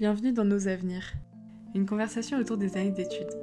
Bienvenue dans Nos Avenirs, une conversation autour des années d'études.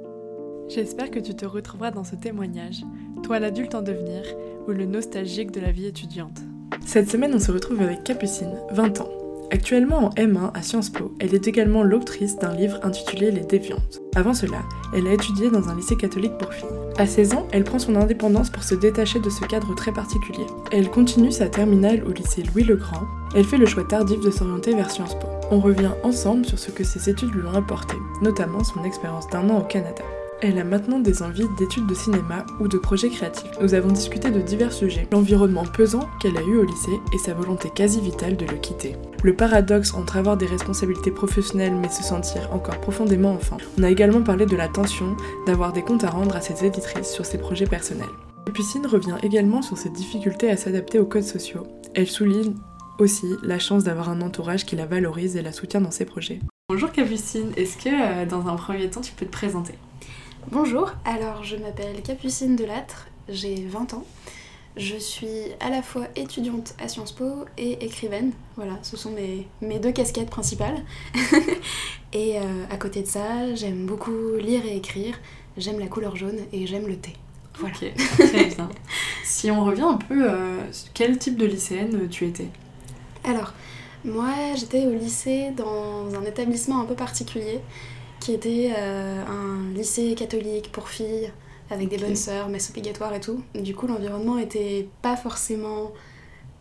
J'espère que tu te retrouveras dans ce témoignage, toi l'adulte en devenir ou le nostalgique de la vie étudiante. Cette semaine, on se retrouve avec Capucine, 20 ans. Actuellement en M1 à Sciences Po, elle est également l'autrice d'un livre intitulé Les Déviantes. Avant cela, elle a étudié dans un lycée catholique pour filles. À 16 ans, elle prend son indépendance pour se détacher de ce cadre très particulier. Elle continue sa terminale au lycée Louis-le-Grand. Elle fait le choix tardif de s'orienter vers Sciences Po. On revient ensemble sur ce que ses études lui ont apporté, notamment son expérience d'un an au Canada. Elle a maintenant des envies d'études de cinéma ou de projets créatifs. Nous avons discuté de divers sujets, l'environnement pesant qu'elle a eu au lycée et sa volonté quasi vitale de le quitter. Le paradoxe entre avoir des responsabilités professionnelles mais se sentir encore profondément enfant. On a également parlé de la tension d'avoir des comptes à rendre à ses éditrices sur ses projets personnels. Capucine revient également sur ses difficultés à s'adapter aux codes sociaux. Elle souligne aussi la chance d'avoir un entourage qui la valorise et la soutient dans ses projets. Bonjour Capucine, est-ce que euh, dans un premier temps tu peux te présenter? Bonjour, alors je m'appelle Capucine Delattre, j'ai 20 ans. Je suis à la fois étudiante à Sciences Po et écrivaine. Voilà, ce sont mes, mes deux casquettes principales. et euh, à côté de ça, j'aime beaucoup lire et écrire. J'aime la couleur jaune et j'aime le thé. Voilà. Ok, très bien. si on revient un peu, euh, quel type de lycéenne tu étais? Alors, moi j'étais au lycée dans un établissement un peu particulier qui était euh, un lycée catholique pour filles avec des bonnes sœurs, messe obligatoire et tout. Du coup, l'environnement était pas forcément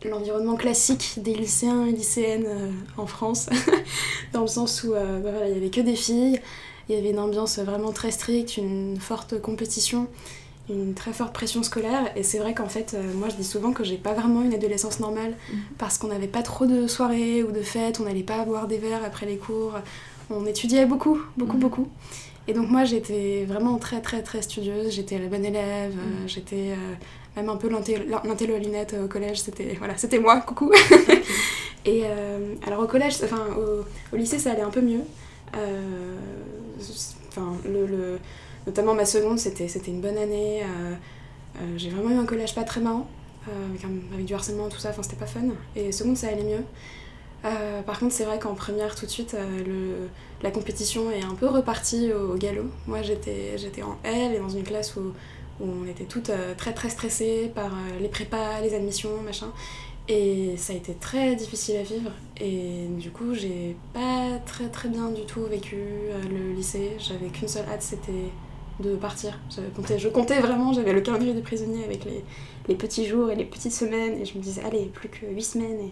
l'environnement classique des lycéens et lycéennes euh, en France, dans le sens où euh, bah il y avait que des filles, il y avait une ambiance vraiment très stricte, une forte compétition, une très forte pression scolaire. Et c'est vrai qu'en fait, moi je dis souvent que j'ai pas vraiment une adolescence normale mhm. parce qu'on n'avait pas trop de soirées ou de fêtes, on n'allait pas boire des verres après les cours, on étudiait beaucoup, beaucoup, mhm. beaucoup. Et donc moi j'étais vraiment très très très studieuse, j'étais la bonne élève, euh, mhm. j'étais euh, même un peu l'intello lunette au collège, c'était voilà, c'était moi, coucou. et euh, alors au collège, enfin au, lycée ça allait un peu mieux. Enfin le, notamment ma seconde c'était c'était une bonne année. j'ai vraiment eu un collège pas très marrant, avec, avec, du harcèlement tout ça, enfin c'était pas fun. Et seconde ça allait mieux. Euh, par contre, c'est vrai qu'en première, tout de suite, euh, la compétition est un peu repartie au, galop. Moi, j'étais en L et dans une classe où, on était toutes euh, très très stressées par les prépas, les admissions, machin. Et ça a été très difficile à vivre. Et du coup, j'ai pas très très bien du tout vécu le lycée. J'avais qu'une seule hâte, c'était de partir. Je comptais vraiment, j'avais le calendrier des prisonniers avec les, petits jours et les petites semaines. Et je me disais, allez, plus que 8 semaines.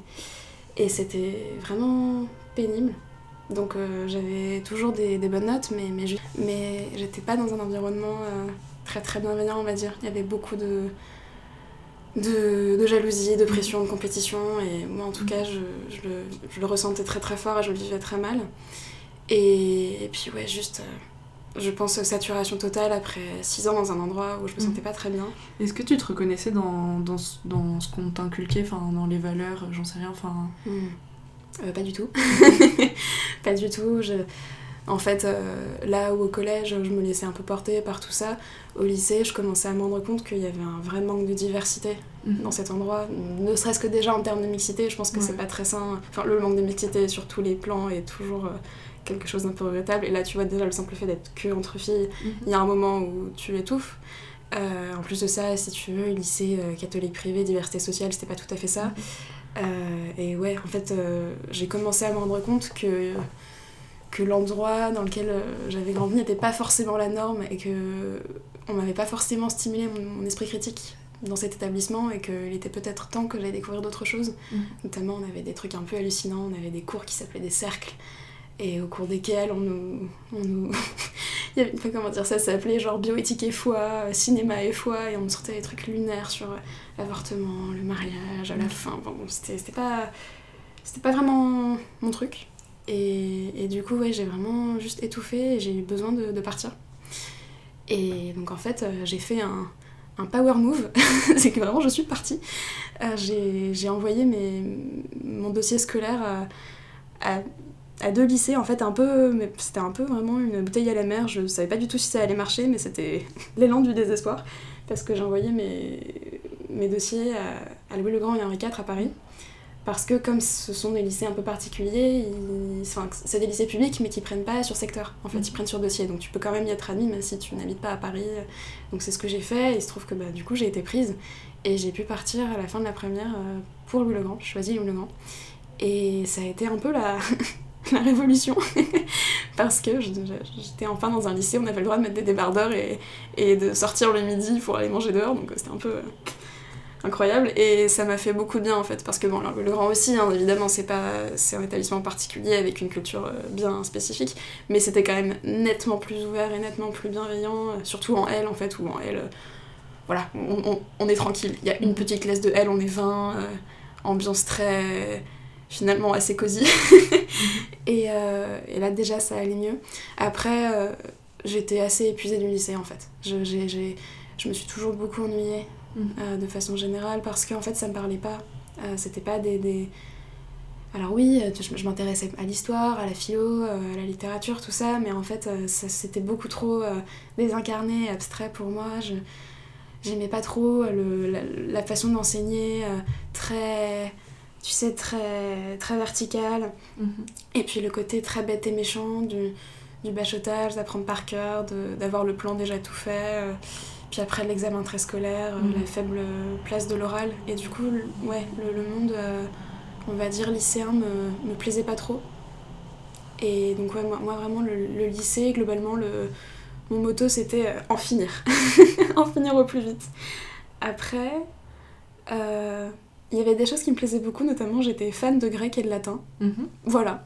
Et c'était vraiment pénible. Donc euh, j'avais toujours des, bonnes notes, mais, mais, j'étais pas dans un environnement euh, très très bienveillant, on va dire. Il y avait beaucoup de, de, jalousie, de pression, de compétition, et moi en tout cas, je, je, le, ressentais très très fort et je le vivais très mal. Et, puis ouais, juste... Euh, je pense, saturation totale après 6 ans dans un endroit où je me sentais mm. pas très bien. Est-ce que tu te reconnaissais dans, dans, dans ce qu'on t'inculquait, enfin, dans les valeurs, j'en sais rien, enfin... Mm. Euh, pas du tout. pas du tout. Je... En fait, euh, là où au collège, je me laissais un peu porter par tout ça, au lycée, je commençais à me rendre compte qu'il y avait un vrai manque de diversité mm. dans cet endroit. Ne serait-ce que déjà en termes de mixité, je pense que c'est pas très sain. Enfin, le manque de mixité sur tous les plans est toujours... Quelque chose d'un peu regrettable. Et là, tu vois, déjà, le simple fait d'être que entre filles, mhm. il y a un moment où tu étouffes. Euh, en plus de ça, si tu veux, lycée euh, catholique privé, diversité sociale, c'était pas tout à fait ça. Mhm. Euh, et ouais, en fait, j'ai commencé à me rendre compte que, que l'endroit dans lequel j'avais grandi n'était pas forcément la norme et que on m'avait pas forcément stimulé mon, esprit critique dans cet établissement et qu'il était peut-être temps que j'aille découvrir d'autres choses. Mhm. Notamment, on avait des trucs un peu hallucinants, on avait des cours qui s'appelaient des cercles et au cours desquels on nous. On nous... Il y avait, comment dire, ça s'appelait genre bioéthique et foi, cinéma et foi, et on nous sortait des trucs lunaires sur l'avortement, le mariage, à la fin. Bon, c'était pas. C'était pas vraiment mon truc. Et, et du coup, ouais, j'ai vraiment juste étouffé et j'ai eu besoin de, de, partir. Et donc, en fait, euh, j'ai fait un, un power move. C'est que vraiment, je suis partie. Euh, j'ai envoyé mes, mon dossier scolaire à, à à deux lycées en fait un peu mais c'était un peu vraiment une bouteille à la mer. Je savais pas du tout si ça allait marcher mais c'était l'élan du désespoir parce que envoyé mes, mes dossiers à, Louis le Grand et Henri IV à Paris parce que comme ce sont des lycées un peu particuliers, enfin, c'est des lycées publics mais qui prennent pas sur secteur, en fait, ils prennent sur dossier, donc tu peux quand même y être admis même si tu n'habites pas à Paris. Donc c'est ce que j'ai fait, et il se trouve que bah, du coup j'ai été prise, et j'ai pu partir à la fin de la première euh, pour Louis-le-Grand, j'ai choisi Louis-le-Grand. Et ça a été un peu la, la révolution, parce que j'étais enfin dans un lycée, on avait le droit de mettre des débardeurs et, de sortir le midi pour aller manger dehors, donc c'était un peu incroyable. Et ça m'a fait beaucoup de bien en fait parce que bon le Grand aussi hein, évidemment c'est un établissement particulier avec une culture euh, bien spécifique mais c'était quand même nettement plus ouvert et nettement plus bienveillant euh, surtout en L en fait où en L euh, voilà on, est tranquille. Il y a une petite classe de L on est 20 ambiance très finalement assez cosy et, et, là déjà ça allait mieux après j'étais assez épuisée du lycée en fait je, je me suis toujours beaucoup ennuyée euh, de façon générale, parce qu'en fait, ça me parlait pas. Euh, c'était pas des, Alors oui, euh, je, m'intéressais à l'histoire, à la philo, à la littérature, tout ça, mais en fait, c'était beaucoup trop désincarné, abstrait pour moi. J'aimais pas trop la, façon d'enseigner très tu sais très très verticale mhm. et puis le côté très bête et méchant du, du bachotage d'apprendre par cœur d'avoir le plan déjà tout fait puis après l'examen très scolaire, euh, mhm. la faible place de l'oral. Et du coup, ouais, le, monde, euh, on va dire lycéen, me, me plaisait pas trop. Et donc ouais, moi, moi vraiment, le, lycée, globalement, le, mon motto c'était euh, en finir. en finir au plus vite. Après, il y avait des choses qui me plaisaient beaucoup, notamment j'étais fan de grec et de latin. Mhm. Voilà.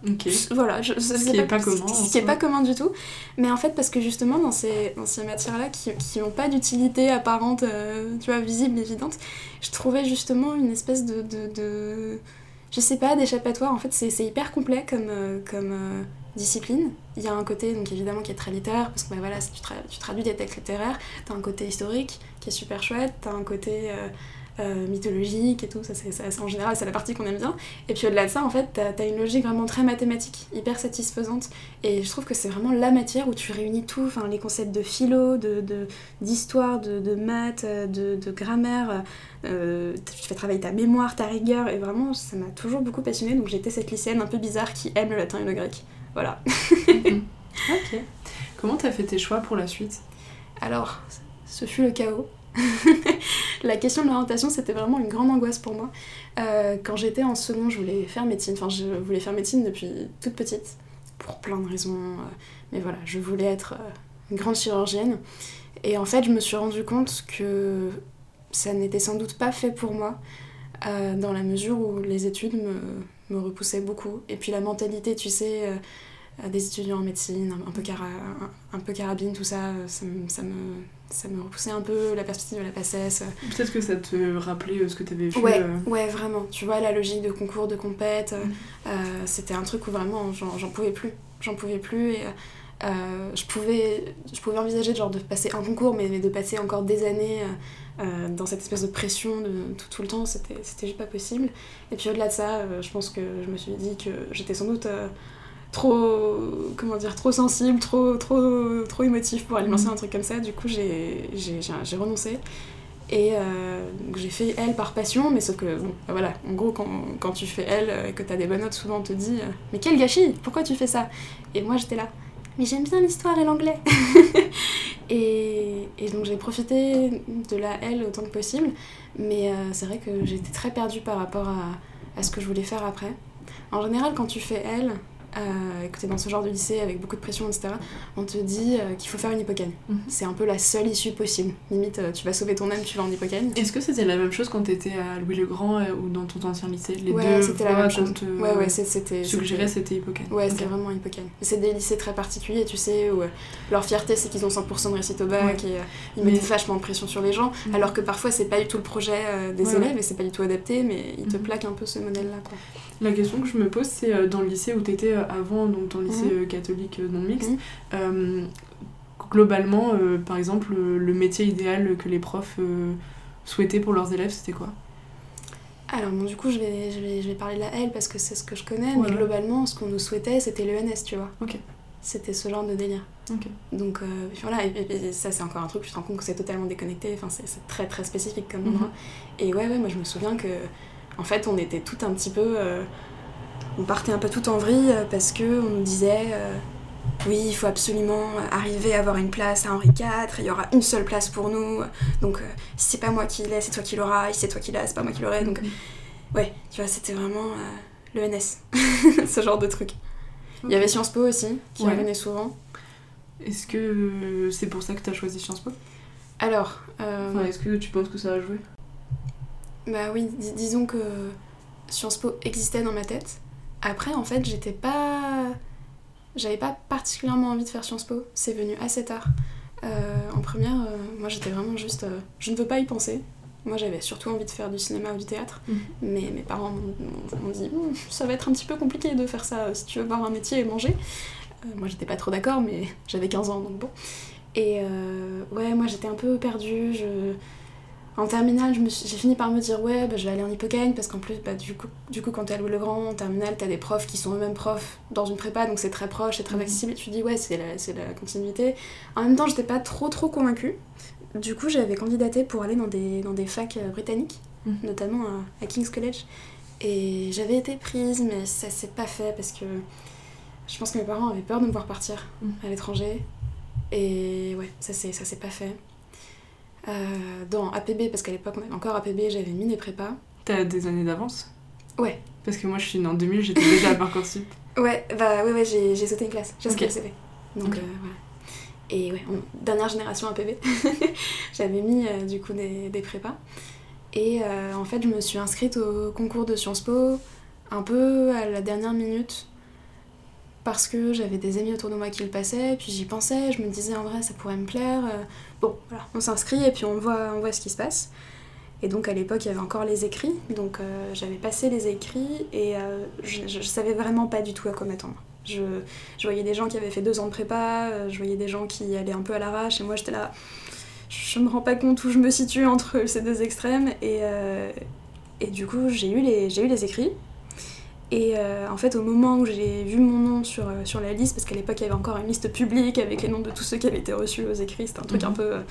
Voilà. Je, ce qui n'est pas, commun. Ce qui n'est pas commun du tout. Mais en fait, parce que justement, dans ces, dans ces matières-là qui n'ont pas d'utilité apparente, euh, tu vois, visible, évidente, je trouvais justement une espèce de. de, de je sais pas, d'échappatoire. En fait, c'est hyper complet comme, euh, comme euh, discipline. Il y a un côté, donc évidemment, qui est très littéraire, parce que bah, voilà, tu, tu traduis des textes littéraires, t'as un côté historique qui est super chouette, t'as un côté euh, mythologique et tout, ça, c'est, en général c'est la partie qu'on aime bien. Et puis au-delà de ça, en fait, t'as, as une logique vraiment très mathématique, hyper satisfaisante. Et je trouve que c'est vraiment la matière où tu réunis tout, enfin les concepts de philo, de, d'histoire, de, de, maths, de, de grammaire. Euh, tu fais travailler ta mémoire, ta rigueur, et vraiment ça m'a toujours beaucoup passionnée. Donc j'étais cette lycéenne un peu bizarre qui aime le latin et le grec. Voilà. ok. Comment t'as fait tes choix pour la suite? Alors, ce fut le chaos. la question de l'orientation, c'était vraiment une grande angoisse pour moi. Euh, quand j'étais en second, je voulais faire médecine. Enfin, je voulais faire médecine depuis toute petite, pour plein de raisons. Euh, mais voilà, je voulais être euh, une grande chirurgienne. Et en fait, je me suis rendu compte que ça n'était sans doute pas fait pour moi, dans la mesure où les études me, me repoussaient beaucoup. Et puis la mentalité, tu sais des étudiants en médecine, un, peu, un, peu carabine, tout ça, ça, ça, me, ça me repoussait un peu la perspective de la passesse. Peut-être que ça te rappelait euh, ce que tu avais vu. Ouais, euh. ouais, vraiment. Tu vois, la logique de concours, de compète, mm. euh, c'était un truc où vraiment j'en pouvais plus. J'en pouvais plus et je, pouvais, je pouvais envisager genre, de passer un concours, mais, de passer encore des années dans cette espèce de pression de, tout, tout le temps, c'était juste pas possible. Et puis au-delà de ça, je pense que je me suis dit que j'étais sans doute trop comment dire trop sensible trop trop trop émotif pour aller lancer mm. un truc comme ça. Du coup j'ai j'ai renoncé. Et euh, j'ai fait elle par passion mais sauf que bon bah voilà en gros quand, quand tu fais elle et que t'as des bonnes notes souvent on te dit euh, mais quel gâchis pourquoi tu fais ça? Et moi j'étais là mais j'aime bien l'histoire et l'anglais! Et, et, donc j'ai profité de la L autant que possible. Mais euh, c'est vrai que j'étais très perdue par rapport à, à ce que je voulais faire après. En général quand tu fais L euh, que dans ce genre de lycée avec beaucoup de pression, etc., on te dit euh, qu'il faut faire une hypocagne. Mhm. C'est un peu la seule issue possible. Limite, euh, tu vas sauver ton âme, tu vas en hypocagne. Est-ce que c'était la même chose quand t'étais à Louis-le-Grand ou dans ton ancien lycée Les ouais, c'était la même chose. ouais, ouais, c'était. Suggéré, c'était hypocagne. Ouais, c'était vraiment hypocagne. C'est des lycées très particuliers, tu sais, où leur fierté, c'est qu'ils ont 100% de réussite au bac et ils mettent vachement de pression sur les gens, mhm. alors que parfois, c'est pas du tout le projet des élèves et c'est pas du tout adapté, mais ils te mhm. plaquent un peu ce modèle-là, quoi. La question que je me pose, c'est euh, dans le lycée où tu étais euh, avant, donc ton lycée mhm. euh, catholique non mixte, mhm. globalement, par exemple, le métier idéal que les profs souhaitaient pour leurs élèves, c'était quoi? Alors bon, du coup, je vais, je, vais, je vais parler de la L parce que c'est ce que je connais, mais globalement, ce qu'on nous souhaitait, c'était l'ENS, tu vois. Ok. C'était ce genre de délire. Ok. Donc voilà, et, ça c'est encore un truc, tu te rends compte que c'est totalement déconnecté, enfin c'est très très spécifique comme endroit. Mhm. Et ouais, ouais, moi je me souviens que en fait, on était tout un petit peu. on partait un peu tout en vrille parce que on nous disait oui, il faut absolument arriver à avoir une place à Henri IV, il y aura une seule place pour nous, donc euh, si c'est pas moi qui l'ai, c'est toi qui l'auras, si c'est toi qui l'as, c'est pas moi qui l'aurai, donc mm-hmm. ouais, tu vois, c'était vraiment euh, le NS, ce genre de truc. Il y avait Sciences Po aussi, qui revenait souvent. Est-ce que c'est pour ça que tu as choisi Sciences Po? Alors... Euh, est-ce que tu penses que ça a joué? Bah oui, disons que Sciences Po existait dans ma tête. Après, en fait, j'étais pas j'avais pas particulièrement envie de faire Sciences Po, c'est venu assez tard. Euh, en première, euh, moi j'étais vraiment juste. Euh, je ne veux pas y penser. Moi j'avais surtout envie de faire du cinéma ou du théâtre, mhm. mais mes parents m'ont dit ça va être un petit peu compliqué de faire ça si tu veux voir un métier et manger. moi j'étais pas trop d'accord, mais j'avais 15 ans donc bon. Et ouais, moi j'étais un peu perdue. Je en terminale, j'ai fini par me dire ouais, bah, je vais aller en hypocagne parce qu'en plus, bah, du, coup, du coup, quand t'es à Louis le Grand, en terminale, t'as des profs qui sont eux-mêmes profs dans une prépa, donc c'est très proche, c'est très mhm. accessible. Et tu dis ouais, c'est la, la continuité. En même temps, j'étais pas trop trop convaincue. Du coup, j'avais candidaté pour aller dans des, dans des facs euh, britanniques, mhm. notamment à, King's College. Et j'avais été prise, mais ça s'est pas fait parce que je pense que mes parents avaient peur de me voir partir mhm. à l'étranger. Et ouais, ça s'est pas fait. Euh, dans APB, parce qu'à l'époque encore APB, j'avais mis des prépas. T'as des années d'avance? Ouais. Parce que moi je suis née en 2000, j'étais déjà à Parcoursup. Ouais, bah ouais, ouais j'ai sauté une classe, j'ai sauté le CV. Donc euh, voilà. Et ouais, dernière génération APB, j'avais mis euh, du coup des, des prépas. Et en fait, je me suis inscrite au concours de Sciences Po un peu à la dernière minute parce que j'avais des amis autour de moi qui le passaient, puis j'y pensais, je me disais en vrai ça pourrait me plaire. Euh, bon, voilà, on s'inscrit et puis on voit, on voit ce qui se passe. Et donc à l'époque il y avait encore les écrits, donc euh, j'avais passé les écrits et euh, je, je, savais vraiment pas du tout à quoi m'attendre. Je, voyais des gens qui avaient fait deux ans de prépa, je voyais des gens qui allaient un peu à l'arrache et moi j'étais là, je me rends pas compte où je me situe entre ces deux extrêmes et, et du coup j'ai eu, les, eu les écrits et euh, en fait, au moment où j'ai vu mon nom sur, euh, sur la liste, parce qu'à l'époque il y avait encore une liste publique avec les noms de tous ceux qui avaient été reçus aux écrits, c'était un truc un mhm. peu, un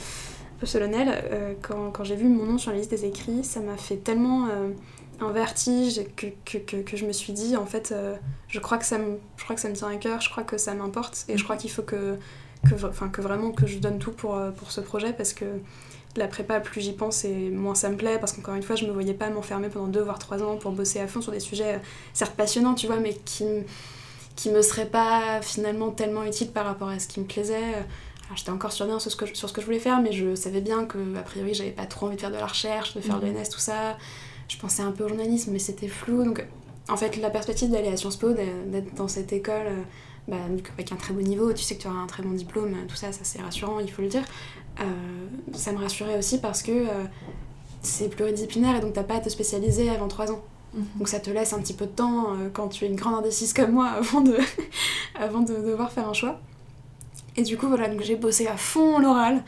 peu solennel, euh, quand, quand j'ai vu mon nom sur la liste des écrits, ça m'a fait tellement un vertige que, que, que, que, je me suis dit, en fait, je, crois que ça me, je crois que ça me tient à cœur, je crois que ça m'importe, et je crois qu'il faut que, que, que vraiment que je donne tout pour, pour ce projet, parce que la prépa, plus j'y pense et moins ça me plaît, parce qu'encore une fois, je me voyais pas m'enfermer pendant deux voire trois ans pour bosser à fond sur des sujets euh, certes passionnants, tu vois, mais qui, qui me seraient pas finalement tellement utiles par rapport à ce qui me plaisait. j'étais encore sur sur ce, que je, sur ce que je voulais faire, mais je savais bien que, a priori, j'avais pas trop envie de faire de la recherche, de faire de mhm. l'ENS, tout ça. Je pensais un peu au journalisme, mais c'était flou. Donc, en fait, la perspective d'aller à Sciences Po, d'être dans cette école, euh, bah, avec un très bon niveau, tu sais que tu auras un très bon diplôme, tout ça, ça c'est rassurant, il faut le dire. Euh, ça me rassurait aussi parce que euh, c'est pluridisciplinaire et donc t'as pas à te spécialiser avant 3 ans. Mhm. Donc ça te laisse un petit peu de temps euh, quand tu es une grande indécise comme moi avant de, avant de devoir faire un choix. Et du coup voilà, donc j'ai bossé à fond l'oral.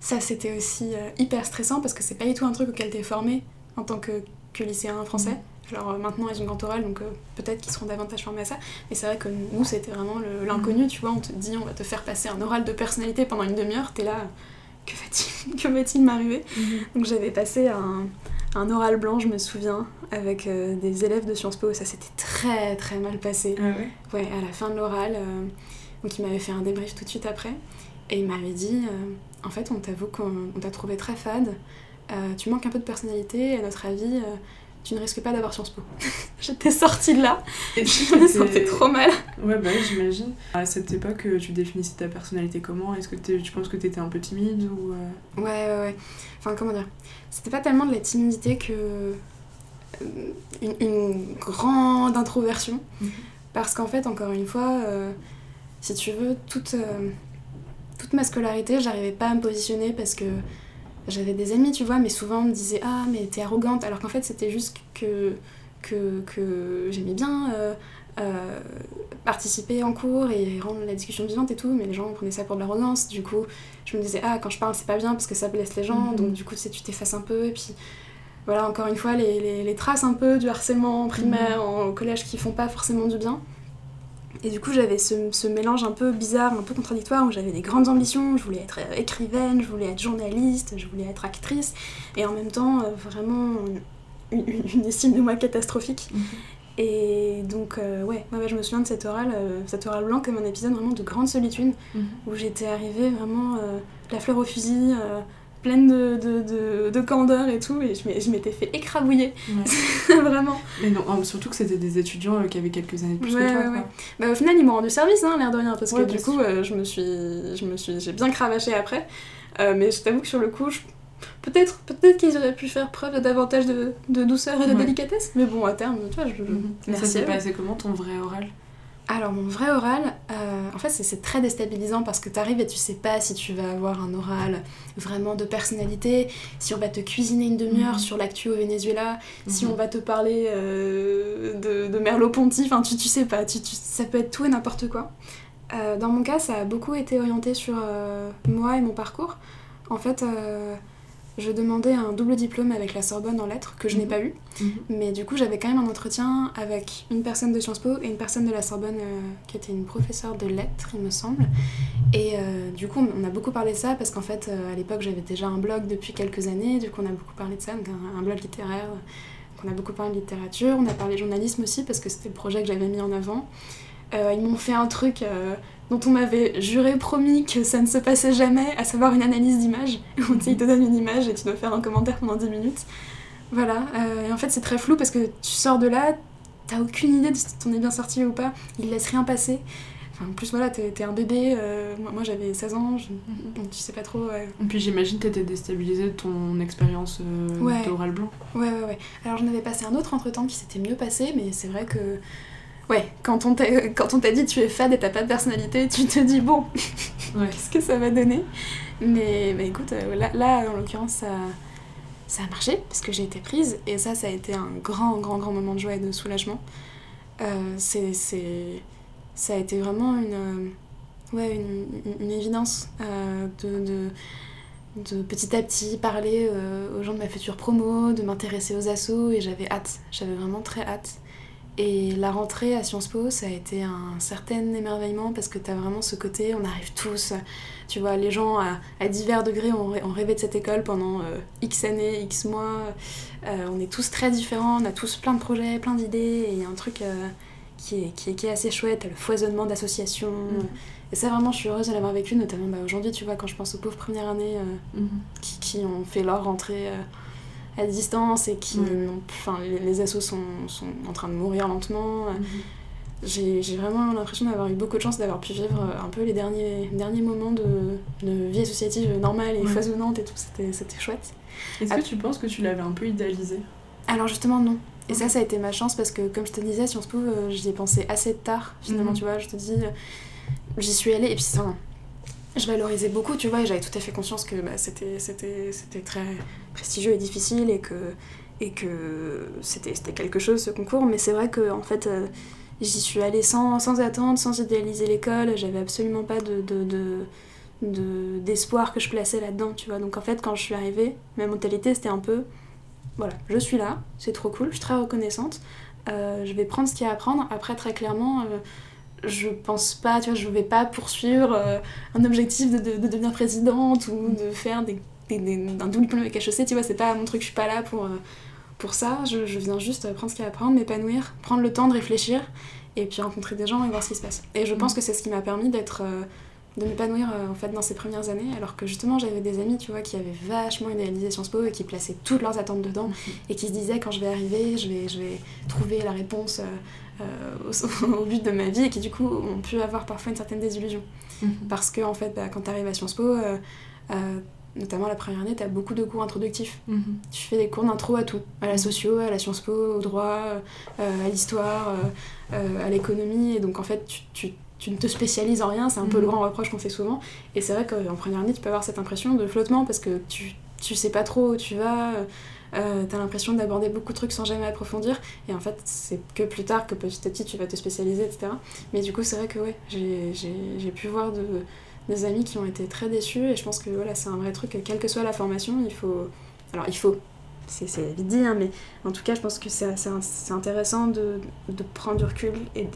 Ça c'était aussi hyper stressant parce que c'est pas du tout un truc auquel t'es formé en tant que, que lycéen français. Mhm. Alors maintenant ils ont grand oral donc peut-être qu'ils seront davantage formés à ça. Mais c'est vrai que nous c'était vraiment l'inconnu, mhm. tu vois, on te dit on va te faire passer un oral de personnalité pendant une demi-heure, t'es là que va-t-il m'arriver? Mhm. Donc j'avais passé un, un, oral blanc, je me souviens, avec euh, des élèves de Sciences Po, ça s'était très très mal passé. Ah ouais? Ouais, à la fin de l'oral, euh, donc il m'avait fait un débrief tout de suite après, et il m'avait dit, euh, en fait on t'avoue qu'on t'a trouvé très fade, tu manques un peu de personnalité, à notre avis tu ne risques pas d'avoir Sciences Po. J'étais sortie de là, et je me sentais trop mal. Ouais, bah j'imagine. À cette époque, euh, tu définissais ta personnalité comment? Est-ce que tu penses que tu étais un peu timide ou euh? Ouais, ouais, ouais. Enfin, comment dire? C'était pas tellement de la timidité que euh, une, grande introversion. Mhm. Parce qu'en fait, encore une fois, si tu veux, toute, toute ma scolarité, j'arrivais pas à me positionner parce que j'avais des amis, tu vois, mais souvent on me disait Ah, mais t'es arrogante, alors qu'en fait c'était juste que, que, que j'aimais bien euh, euh, participer en cours et rendre la discussion vivante et tout, mais les gens prenaient ça pour de l'arrogance. Du coup, je me disais Ah, quand je parle, c'est pas bien parce que ça blesse les gens, mhm. donc du coup, tu t'effaces un peu, et puis voilà, encore une fois, les, les, les traces un peu du harcèlement primaire mhm. au collège qui font pas forcément du bien. Et du coup, j'avais ce, mélange un peu bizarre, un peu contradictoire, où j'avais des grandes ambitions, je voulais être euh, écrivaine, je voulais être journaliste, je voulais être actrice, et en même temps, euh, vraiment une, estime de moi catastrophique. Mhm. Et donc, euh, ouais, ouais, je me souviens de cet oral, euh, cet oral blanc comme un épisode vraiment de grande solitude, Mhm. où j'étais arrivée vraiment euh, la fleur au fusil, pleine de, de, de, de candeur et tout, et je m'étais fait écrabouiller, Ouais. vraiment. Mais non, oh, surtout que c'était des étudiants euh, qui avaient quelques années de plus Ouais, que toi. ouais, quoi. Bah, au final, ils m'ont rendu service, hein, l'air de rien, parce que du coup, euh, je me suis, je me suis, j'ai bien cravaché après. Euh, mais je t'avoue que sur le coup, je- peut-être, peut-être qu'ils auraient pu faire preuve de davantage de, de douceur et de délicatesse. Mais bon, à terme, tu vois, je. Et ça merci. s'est à eux. passé comment ton vrai oral? Alors, mon vrai oral, euh, en fait, c'est- très déstabilisant parce que t'arrives et tu sais pas si tu vas avoir un oral vraiment de personnalité, si on va te cuisiner une demi-heure Mhm. sur l'actu au Venezuela, si Mhm. on va te parler euh, de, de Merleau-Ponty, enfin, tu, tu sais pas, tu, tu- ça peut être tout et n'importe quoi. Euh, dans mon cas, ça a beaucoup été orienté sur moi et mon parcours. En fait, je demandais un double diplôme avec la Sorbonne en lettres, que je n'ai Mhm. pas eu. Mhm. Mais du coup, j'avais quand même un entretien avec une personne de Sciences Po et une personne de la Sorbonne euh, qui était une professeure de lettres, il me semble. Et euh, du coup, on a beaucoup parlé de ça parce qu'en fait, euh, à l'époque, j'avais déjà un blog depuis quelques années. Du coup, on a beaucoup parlé de ça, donc un, un blog littéraire. On a beaucoup parlé de littérature. On a parlé journalisme aussi parce que c'était le projet que j'avais mis en avant. Ils m'ont fait un truc dont on m'avait juré, promis que ça ne se passait jamais, à savoir une analyse d'image. Sais, ils te donnent une image et tu dois faire un commentaire pendant 10 minutes. Voilà, euh, et en fait c'est très flou parce que tu sors de là, t'as aucune idée de si t'en es bien sorti ou pas, ils laissent rien passer. Enfin, en plus voilà, t'es un bébé, euh, moi, moi, j'avais 16 ans, je- donc tu sais pas trop... ouais. Et puis j'imagine que t'étais déstabilisée de ton expérience euh, Ouais. d'oral blanc. Ouais, ouais, ouais. Alors j'en avais passé un autre entre temps qui s'était mieux passé, mais c'est vrai que. Ouais, quand on t'a dit tu es fade et t'as pas de personnalité, tu te dis bon, Ouais. qu'est-ce que ça va donner? Mais, mais écoute, euh, là, là en l'occurrence, ça, ça a marché parce que j'ai été prise et ça, ça a été un grand, grand, grand moment de joie et de soulagement. Euh, c'est, ça a été vraiment une, euh, ouais, une, une- une évidence euh, de, de, de petit à petit parler euh, aux gens de ma future promo, de m'intéresser aux assos et j'avais hâte, j'avais vraiment très hâte. Et la rentrée à Sciences Po, ça a été un certain émerveillement parce que t'as vraiment ce côté, on arrive tous, tu vois, les gens à, à divers degrés ont, rê- ont rêvé de cette école pendant euh, X années, X mois. Euh, on est tous très différents, on a tous plein de projets, plein d'idées, et il y a un truc euh, qui, est, qui, est, qui est assez chouette, le foisonnement d'associations. Mhm. Et ça, vraiment, je suis heureuse de l'avoir vécu, notamment bah, aujourd'hui, tu vois, quand je pense aux pauvres premières années Mhm. qui, qui ont fait leur rentrée à distance et qui n'ont enfin les, les assos sont, sont en train de mourir lentement. Mhm. J'ai vraiment l'impression d'avoir eu beaucoup de chance d'avoir pu vivre euh, un peu les derniers, derniers moments de, de vie associative normale et Ouais. foisonnante et tout, c'était c'était chouette. Est-ce que tu penses que tu l'avais un peu idéalisé? Alors justement non. Et ça, ça a été ma chance parce que comme je te disais, Sciences Po, euh, j'y ai pensé assez tard finalement, Mhm. tu vois, je te dis, j'y suis allée et puis ça, je valorisais beaucoup, tu vois, et j'avais tout à fait conscience que bah, c'était très prestigieux et difficile et que, c'était quelque chose ce concours, mais c'est vrai que en fait, euh, j'y suis allée sans, sans attendre, sans idéaliser l'école, j'avais absolument pas de- d'espoir que je plaçais là-dedans, tu vois. Donc en fait, quand je suis arrivée, ma mentalité c'était un peu voilà, je suis là, c'est trop cool, je suis très reconnaissante. Euh, je vais prendre ce qu'il y a à prendre. Après, très clairement, euh, je pense pas, tu vois, je vais pas poursuivre euh, un objectif de, de- de devenir présidente ou de faire des, des- des- un double diplôme avec HEC, tu vois, c'est pas mon truc, je suis pas là pour, euh, pour ça. Je, je viens juste prendre ce qu'il y a à prendre, m'épanouir, prendre le temps de réfléchir et puis rencontrer des gens et voir ce qui se passe. Et je pense que c'est ce qui m'a permis d'être. euh, de m'épanouir euh, en fait dans ces premières années alors que justement j'avais des amis tu vois qui avaient vachement idéalisé Sciences Po et qui plaçaient toutes leurs attentes dedans et qui se disaient quand je vais arriver, je vais, je vais trouver la réponse euh, euh, au, au but de ma vie et qui du coup ont pu avoir parfois une certaine désillusion. Mhm. Parce que en fait, bah, quand tu arrives à Sciences Po, euh, euh, notamment la première année, tu as beaucoup de cours introductifs. Mhm. Tu fais des cours d'intro à tout, à la socio, à la Sciences Po, au droit, euh, à l'histoire, euh, euh, à l'économie. Et donc en fait, tu, tu- tu ne te spécialises en rien, c'est un peu Mhm. le grand reproche qu'on fait souvent. Et c'est vrai qu'en première année, tu peux avoir cette impression de flottement parce que tu, tu sais pas trop où tu vas. Euh, t'as l'impression d'aborder beaucoup de trucs sans jamais approfondir. Et en fait c'est que plus tard que petit à petit tu vas te spécialiser etc mais du coup c'est vrai que ouais j'ai- pu voir de, des amis qui ont été très déçus. Et je pense que voilà c'est un vrai truc quelle que soit la formation il faut alors il faut c'est vite dit hein, mais en tout cas je pense que c'est intéressant de, de prendre du recul et,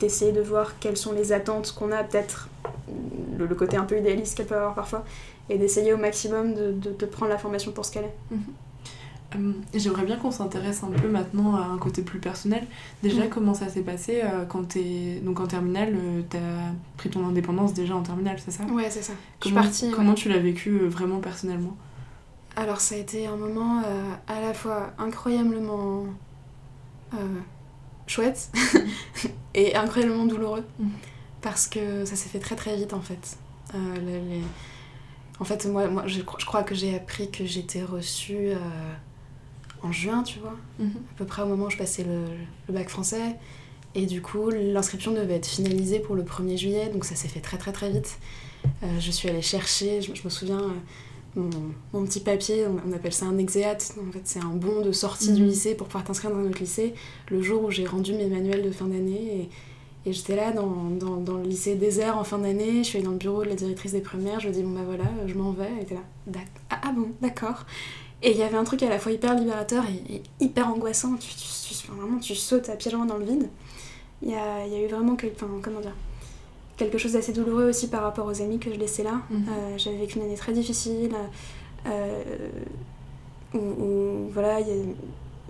d'essayer de voir quelles sont les attentes qu'on a peut-être le, côté un peu idéaliste qu'elle peut avoir parfois et d'essayer au maximum de, de, de prendre la formation pour ce qu'elle est. Hum, j'aimerais bien qu'on s'intéresse un peu maintenant à un côté plus personnel. Déjà, Mm. comment ça s'est passé euh, quand t'es donc en terminale euh, T'as pris ton indépendance déjà en terminale, c'est ça? Ouais, c'est ça. Je suis Comment, partie. comment ouais. tu l'as vécu euh, vraiment personnellement? Alors, ça a été un moment euh, à la fois incroyablement chouette et incroyablement douloureux. Mhm. Parce que ça s'est fait très très vite en fait. Les- En fait, moi, moi je, cro- je crois que j'ai appris que j'étais reçue en juin, tu vois. à peu près au moment où je passais le, le bac français. Et du coup, l'inscription devait être finalisée pour le 1er juillet, donc ça s'est fait très très très vite. Euh, je suis allée chercher, je, je me souviens, euh, mon, mon petit papier, on, on appelle ça un exéat, en fait c'est un bon de sortie du Mhm. lycée pour pouvoir t'inscrire dans un autre lycée, le jour où j'ai rendu mes manuels de fin d'année. Et, et j'étais là dans, dans, dans le lycée désert en fin d'année, je suis allée dans le bureau de la directrice des premières, je lui ai dit bon bah voilà, je m'en vais, elle était là, ah, ah bon, d'accord. Et il y avait un truc à la fois hyper libérateur et, et hyper angoissant. Tu, tu, tu- enfin, vraiment, tu sautes à pieds joints dans le vide. Il y a, y a eu vraiment quel- enfin, comment dire, quelque chose d'assez douloureux aussi par rapport aux amis que je laissais là. Mhm. Euh, J'avais vécu une année très difficile. euh, où, où, voilà, il y, a,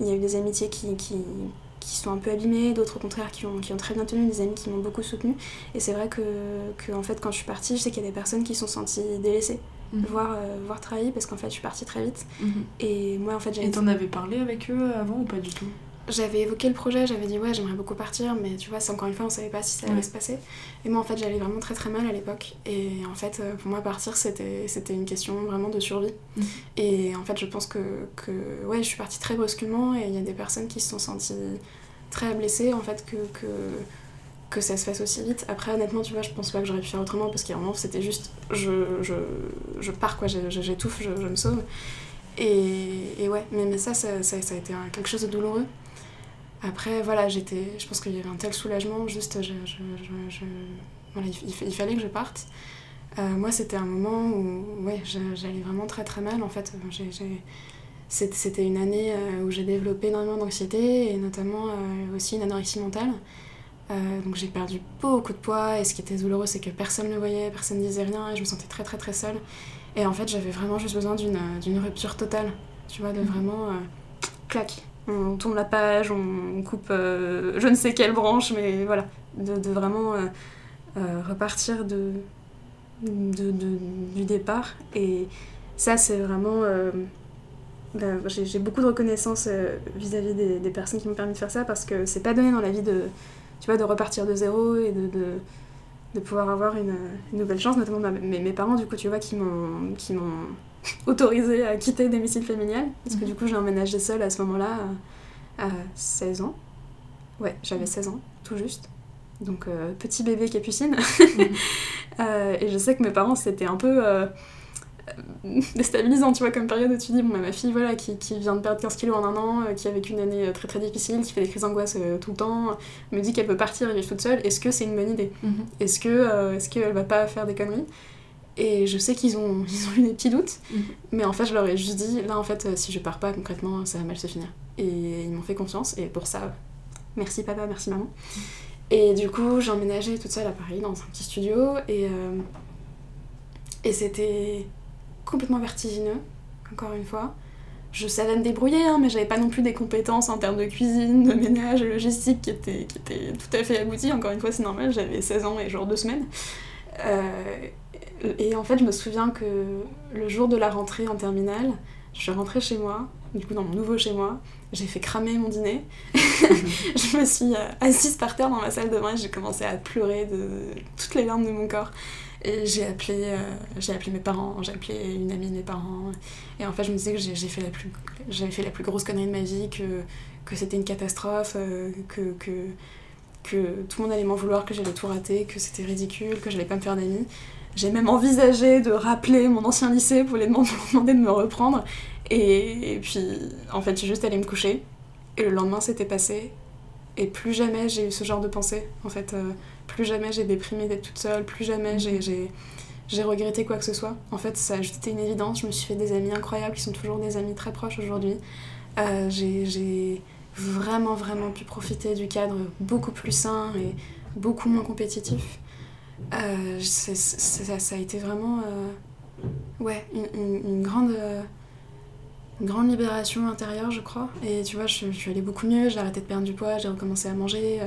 il y a eu des amitiés qui, qui, qui sont un peu abîmées, d'autres au contraire qui ont, qui ont très bien tenu, des amis qui m'ont beaucoup soutenue. Et c'est vrai que, que en fait, quand je suis partie, je sais qu'il y a des personnes qui se sont senties délaissées, Mhm. voire, euh, voire trahies, parce qu'en fait, je suis partie très vite. Mhm. Et moi, en fait, j'avais Et t'en avais parlé avec eux avant ou pas du tout? J'avais évoqué le projet, j'avais dit ouais, j'aimerais beaucoup partir, mais tu vois, c'est encore une fois, on savait pas si ça allait Ouais. se passer. Et moi, en fait, j'allais vraiment très très mal à l'époque. Et en fait, euh, pour moi, partir, c'était une question vraiment de survie. Mhm. Et en fait, je pense que, que ouais, je suis partie très brusquement et il y a des personnes qui se sont senties très blessées, en fait, que, que, que ça se fasse aussi vite. Après, honnêtement, tu vois, je pense pas que j'aurais pu faire autrement parce qu'à un moment, c'était juste je, je, je pars, quoi, j'étouffe, je, je me sauve. Et, et ouais, mais, mais ça, ça, ça, a été quelque chose de douloureux. Après, voilà, j'étais, je pense qu'il y avait un tel soulagement, juste, je, voilà, il, fallait que je parte. Euh, moi, c'était un moment où, ouais, j'allais vraiment très très mal. En fait, c'était une année euh, où j'ai développé énormément d'anxiété et notamment euh, aussi une anorexie mentale. Euh, donc j'ai perdu beaucoup de poids et ce qui était douloureux, c'est que personne ne voyait, personne ne disait rien et je me sentais très très très seule. Et en fait, j'avais vraiment juste besoin d'une, d'une rupture totale, tu vois, de Mhm. vraiment euh, clac. On tourne la page, on coupe euh, je ne sais quelle branche, mais voilà, de, de vraiment euh, euh, repartir de, de, de- du départ. Et ça, c'est vraiment. euh, ben, j'ai, beaucoup de reconnaissance euh, vis-à-vis des, des personnes qui m'ont permis de faire ça parce que c'est pas donné dans la vie de, tu vois, de repartir de zéro et de, de, de pouvoir avoir une, une nouvelle chance, notamment ma- mes, mes parents, du coup, tu vois, qui m'ont, qui m'ont autorisé à quitter domicile familial parce que Mhm. du coup, j'ai emménagé seule à ce moment-là à, à 16 ans. Ouais, j'avais 16 ans, tout juste. Donc, euh, petit bébé capucine. Euh, et je sais que mes parents, c'était un peu euh, déstabilisant, tu vois, comme période où tu dis, bon, bah, ma fille, voilà, qui, qui vient de perdre 15 kilos en un an, euh, qui a vécu une année euh, très très difficile, qui fait des crises d'angoisse euh, tout le temps, me dit qu'elle peut partir et vivre toute seule, est-ce que c'est une bonne idée? Mhm. Est-ce que est-ce qu'elle va pas faire des conneries? Et je sais qu'ils ont, ils ont eu des petits doutes, Mhm. mais en fait, je leur ai juste dit, là, en fait, si je pars pas, concrètement, ça va mal se finir. Et ils m'ont fait confiance, et pour ça, merci papa, merci maman. Et du coup, j'ai emménagé toute seule à Paris, dans un petit studio, et, euh, et c'était complètement vertigineux, encore une fois. Je savais me débrouiller, hein, mais j'avais pas non plus des compétences en termes de cuisine, de ménage, de logistique qui étaient, qui étaient tout à fait abouties. Encore une fois, c'est normal, j'avais 16 ans et genre deux semaines. Euh, et en fait, je me souviens que le jour de la rentrée en terminale, je suis rentrée chez moi, du coup dans mon nouveau chez moi, j'ai fait cramer mon dîner. je me suis euh, assise par terre dans ma salle de bain et j'ai commencé à pleurer de toutes les larmes de mon corps. Et j'ai appelé, euh, j'ai appelé mes parents, j'ai appelé une amie de mes parents. Et en fait, je me disais que fait j'avais fait la plus grosse connerie de ma vie, que, que c'était une catastrophe, euh, que, que, que tout le monde allait m'en vouloir, que j'allais tout rater, que c'était ridicule, que j'allais pas me faire d'amis. J'ai même envisagé de rappeler mon ancien lycée pour les demander, de me reprendre. Et, et puis, en fait, j'ai juste allé me coucher. Et le lendemain, c'était passé. Et plus jamais j'ai eu ce genre de pensée. En fait, euh, plus jamais j'ai déprimé d'être toute seule. Plus jamais j'ai, j'ai, regretté quoi que ce soit. En fait, ça a juste été une évidence. Je me suis fait des amis incroyables qui sont toujours des amis très proches aujourd'hui. Euh, j'ai, vraiment, vraiment pu profiter du cadre beaucoup plus sain et beaucoup moins compétitif. Euh, ça, ça a été vraiment euh, ouais, une, une- une grande, euh, une grande libération intérieure, je crois. Et tu vois, je, je suis allée beaucoup mieux, j'ai arrêté de perdre du poids, j'ai recommencé à manger.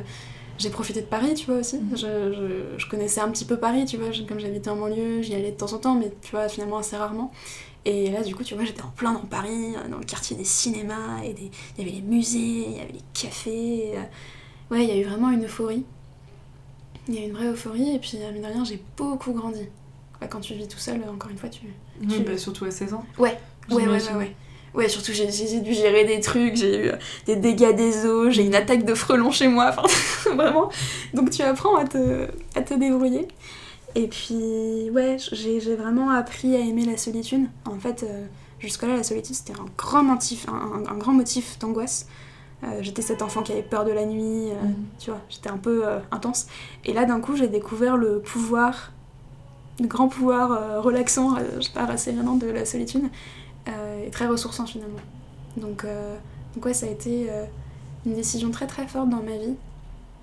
J'ai profité de Paris, tu vois, aussi. Mhm. Je, je, je, connaissais un petit peu Paris, tu vois, comme j'habitais en banlieue, j'y allais de temps en temps, mais tu vois, finalement assez rarement. Et là, du coup, tu vois, j'étais en plein dans Paris, dans le quartier des cinémas, et des... il y avait les musées, il y avait les cafés. Ouais, il y a eu vraiment une euphorie. Il y a eu une vraie euphorie, et puis, mine de rien, j'ai beaucoup grandi. Bah, quand tu vis tout seul, encore une fois, tu. tu... Bah, surtout à 16 ans. Ouais, ouais, ouais, ouais, ouais. Ouais, surtout j'ai dû gérer des trucs, j'ai eu des dégâts des eaux, j'ai une attaque de frelons chez moi, enfin vraiment. Donc tu apprends à te, à te débrouiller. Et puis, ouais, j'ai vraiment appris à aimer la solitude. En fait, euh, jusque-là, la solitude c'était un grand motif, un, un grand motif d'angoisse. Euh, j'étais cet enfant qui avait peur de la nuit, euh, mm. tu vois, j'étais un peu intense. Et là, d'un coup, j'ai découvert le pouvoir, le grand pouvoir relaxant, je sais pas, rassérénant de la solitude. Euh, et très ressourçant finalement. Donc, euh, donc ouais, ça a été euh, une décision très très forte dans ma vie,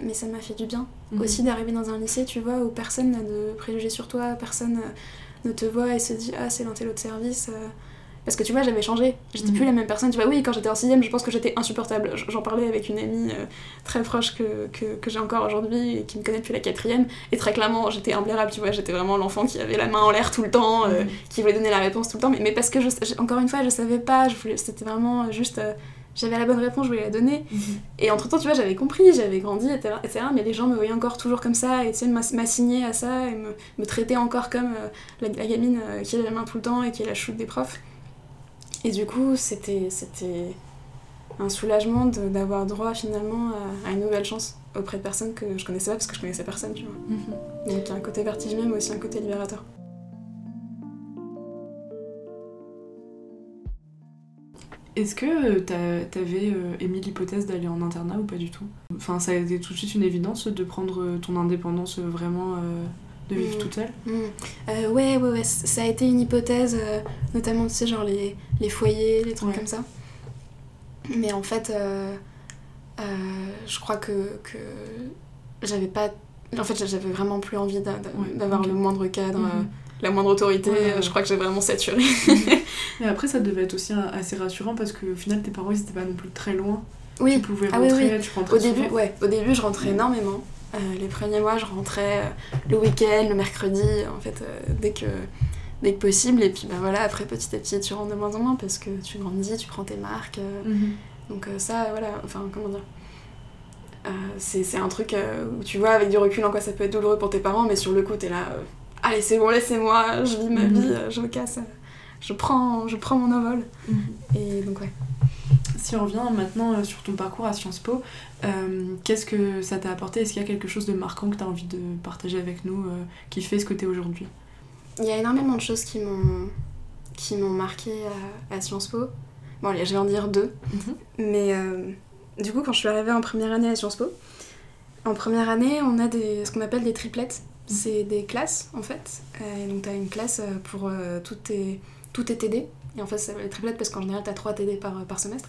mais ça m'a fait du bien. Mhm. Aussi d'arriver dans un lycée, tu vois, où personne n'a de préjugés sur toi, personne ne te voit et se dit ah c'est l'intello de service parce que tu vois, j'avais changé. J'étais plus mhm. la même personne. Tu vois, oui, quand j'étais en 6 je pense que j'étais insupportable. J'en parlais avec une amie euh, très proche que, que, que j'ai encore aujourd'hui et qui me connaît depuis la quatrième. Et très clairement, j'étais imblairable. Tu vois, j'étais vraiment l'enfant qui avait la main en l'air tout le temps, euh, mhm. qui voulait donner la réponse tout le temps. Mais, mais parce que, je, encore une fois, je savais pas. C'était vraiment juste. Euh, j'avais la bonne réponse, je voulais la donner. Mhm. Et entre temps, tu vois, j'avais compris, j'avais grandi, etc., Mais les gens me voyaient encore toujours comme ça, et tu sais, m'assigner à ça, et me, me traiter encore comme la, la, gamine qui a la main tout le temps et qui est la chute des profs. Et du coup, c'était un soulagement d'avoir droit finalement à, une nouvelle chance auprès de personnes que je connaissais pas parce que je connaissais personne, tu vois. Mhm. Donc il y a un côté vertigineux mais aussi un côté libérateur. Est-ce que t'avais euh, émis l'hypothèse d'aller en internat ou pas du tout? Enfin, ça a été tout de suite une évidence de prendre ton indépendance vraiment euh, de vivre mm. toute seule mm. euh, ouais, ouais, ouais, ça a été une hypothèse, euh, notamment, tu sais, genre les, les foyers, les trucs comme ça. Mais en fait, euh, je crois que, que j'avais pas. En fait, j'avais vraiment plus envie d'avoir le moindre cadre. Mm-hmm. La moindre autorité, je crois que j'ai vraiment saturé. Mm-hmm. Mais après, ça devait être aussi assez rassurant parce qu'au final, tes parents, ils étaient pas non plus très loin. Oui. Tu pouvais rentrer, ah, oui, oui. tu rentrais au début, ouais, au début, je rentrais énormément. Euh, les premiers mois, je rentrais euh, le week-end, le mercredi, en fait, euh, dès que dès que possible. Et puis bah voilà, après petit à petit, tu rentres de moins en moins parce que tu grandis, tu prends tes marques. Mhm. Donc ça, voilà, enfin comment dire. c'est un truc où tu vois avec du recul en quoi ça peut être douloureux pour tes parents, mais sur le coup, t'es là, allez, c'est bon, laissez-moi, je vis ma mhm. vie, je me casse, je prends, je prends mon envol. Mhm. Et donc, ouais. Si on revient maintenant sur ton parcours à Sciences Po, euh, qu'est-ce que ça t'a apporté? Est-ce qu'il y a quelque chose de marquant que tu as envie de partager avec nous euh, qui fait ce que tu es aujourd'hui? Il y a énormément de choses qui m'ont qui m'ont marqué à, Sciences Po. Bon, je vais en dire deux. Mhm. Mais euh, du coup, quand je suis arrivée en première année à Sciences Po, en première année, on a des, ce qu'on appelle des triplettes. Mhm. C'est des classes, en fait. donc, tu as une classe pour toutes tes, tous tes TD. Et en fait, ça s'appelle triplette parce qu'en général, t'as 3 TD par, par semestre.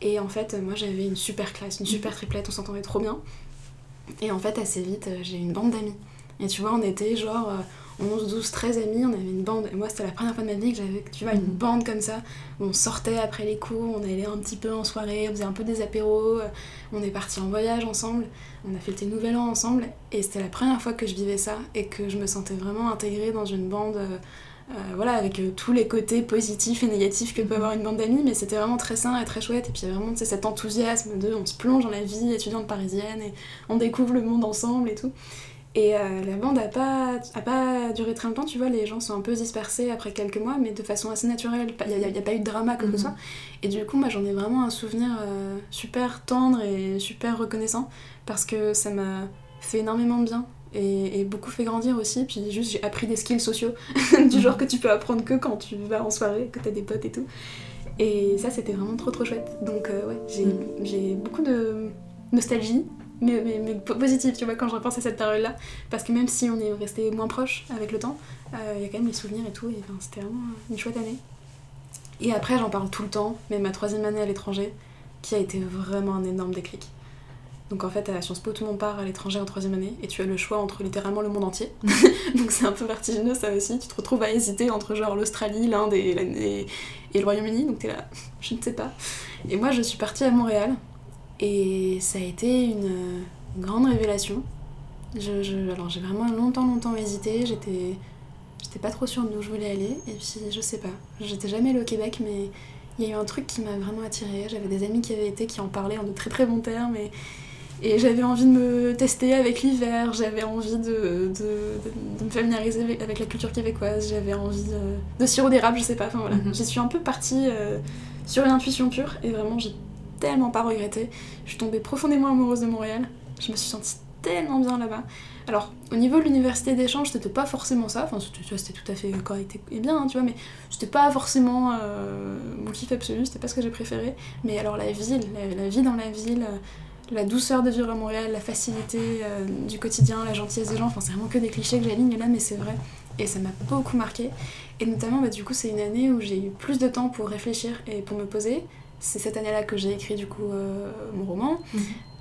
Et en fait, moi, j'avais une super classe, une super triplette, on s'entendait trop bien. Et en fait, assez vite, euh, j'ai une bande d'amis. Et tu vois, on était genre 11, 12, 13 amis, on avait une bande. Et moi, c'était la première fois de ma vie que j'avais, tu vois, une mhm. bande comme ça. on sortait après les cours, on allait un petit peu en soirée, on faisait un peu des apéros, euh, on est parti en voyage ensemble, on a fait le Nouvel An ensemble. Et c'était la première fois que je vivais ça et que je me sentais vraiment intégrée dans une bande. Euh, voilà, avec euh, tous les côtés positifs et négatifs que peut avoir une bande d'amis, mais c'était vraiment très sain et très chouette. Et puis il y a vraiment cet enthousiasme de on se plonge dans la vie étudiante parisienne et on découvre le monde ensemble et tout. Et euh, la bande a pas, a pas duré très longtemps, tu vois, les gens sont un peu dispersés après quelques mois, mais de façon assez naturelle. Il n'y a, a, pas eu de drama, quoi que ce mhm. soit. Et du coup, moi j'en ai vraiment un souvenir super tendre et super reconnaissant, parce que ça m'a fait énormément de bien et, beaucoup fait grandir aussi. Puis juste, j'ai appris des skills sociaux, du genre que tu peux apprendre que quand tu vas en soirée, que t'as des potes et tout. Et ça, c'était vraiment trop trop chouette. Donc, euh, ouais, j'ai mm. beaucoup de nostalgie, mais, mais, positive, tu vois, quand je repense à cette période-là. Parce que même si on est resté moins proche avec le temps, euh, il y a quand même les souvenirs et tout. Et c'était vraiment une chouette année. Et après, j'en parle tout le temps, mais ma troisième année à l'étranger, qui a été vraiment un énorme déclic. Donc en fait, à Sciences Po, tout le monde part à l'étranger en troisième année et tu as le choix entre littéralement le monde entier. Donc c'est un peu vertigineux ça aussi. Tu te retrouves à hésiter entre genre l'Australie, l'Inde et, et, le Royaume-Uni. Donc t'es là, je ne sais pas. Et moi, je suis partie à Montréal et ça a été une, grande révélation. Je, alors j'ai vraiment longtemps, longtemps hésité. J'étais, j'étais pas trop sûre d'où je voulais aller. Et puis je sais pas. J'étais jamais allée au Québec, mais il y a eu un truc qui m'a vraiment attirée. J'avais des amis qui avaient été, qui en parlaient en de très très bons termes. Et, et j'avais envie de me tester avec l'hiver, j'avais envie de, de, me familiariser avec la culture québécoise, j'avais envie de, de sirop d'érable, je sais pas. Enfin voilà, mhm. j'y suis un peu partie euh, sur une intuition pure et vraiment j'ai tellement pas regretté. Je suis tombée profondément amoureuse de Montréal, je me suis sentie tellement bien là-bas. Alors, au niveau de l'université d'échange, c'était pas forcément ça, enfin, c'était tout à fait correct et bien, hein, tu vois, mais c'était pas forcément euh, mon kiff absolu, c'était pas ce que j'ai préféré. Mais alors, la ville, la, vie dans la ville, euh, la douceur de vivre à Montréal, la facilité euh, du quotidien, la gentillesse des gens, enfin, c'est vraiment que des clichés que j'aligne là, mais c'est vrai. Et ça m'a beaucoup marqué. Et notamment, bah, du coup, c'est une année où j'ai eu plus de temps pour réfléchir et pour me poser. C'est cette année-là que j'ai écrit, du coup, mon roman. Mhm.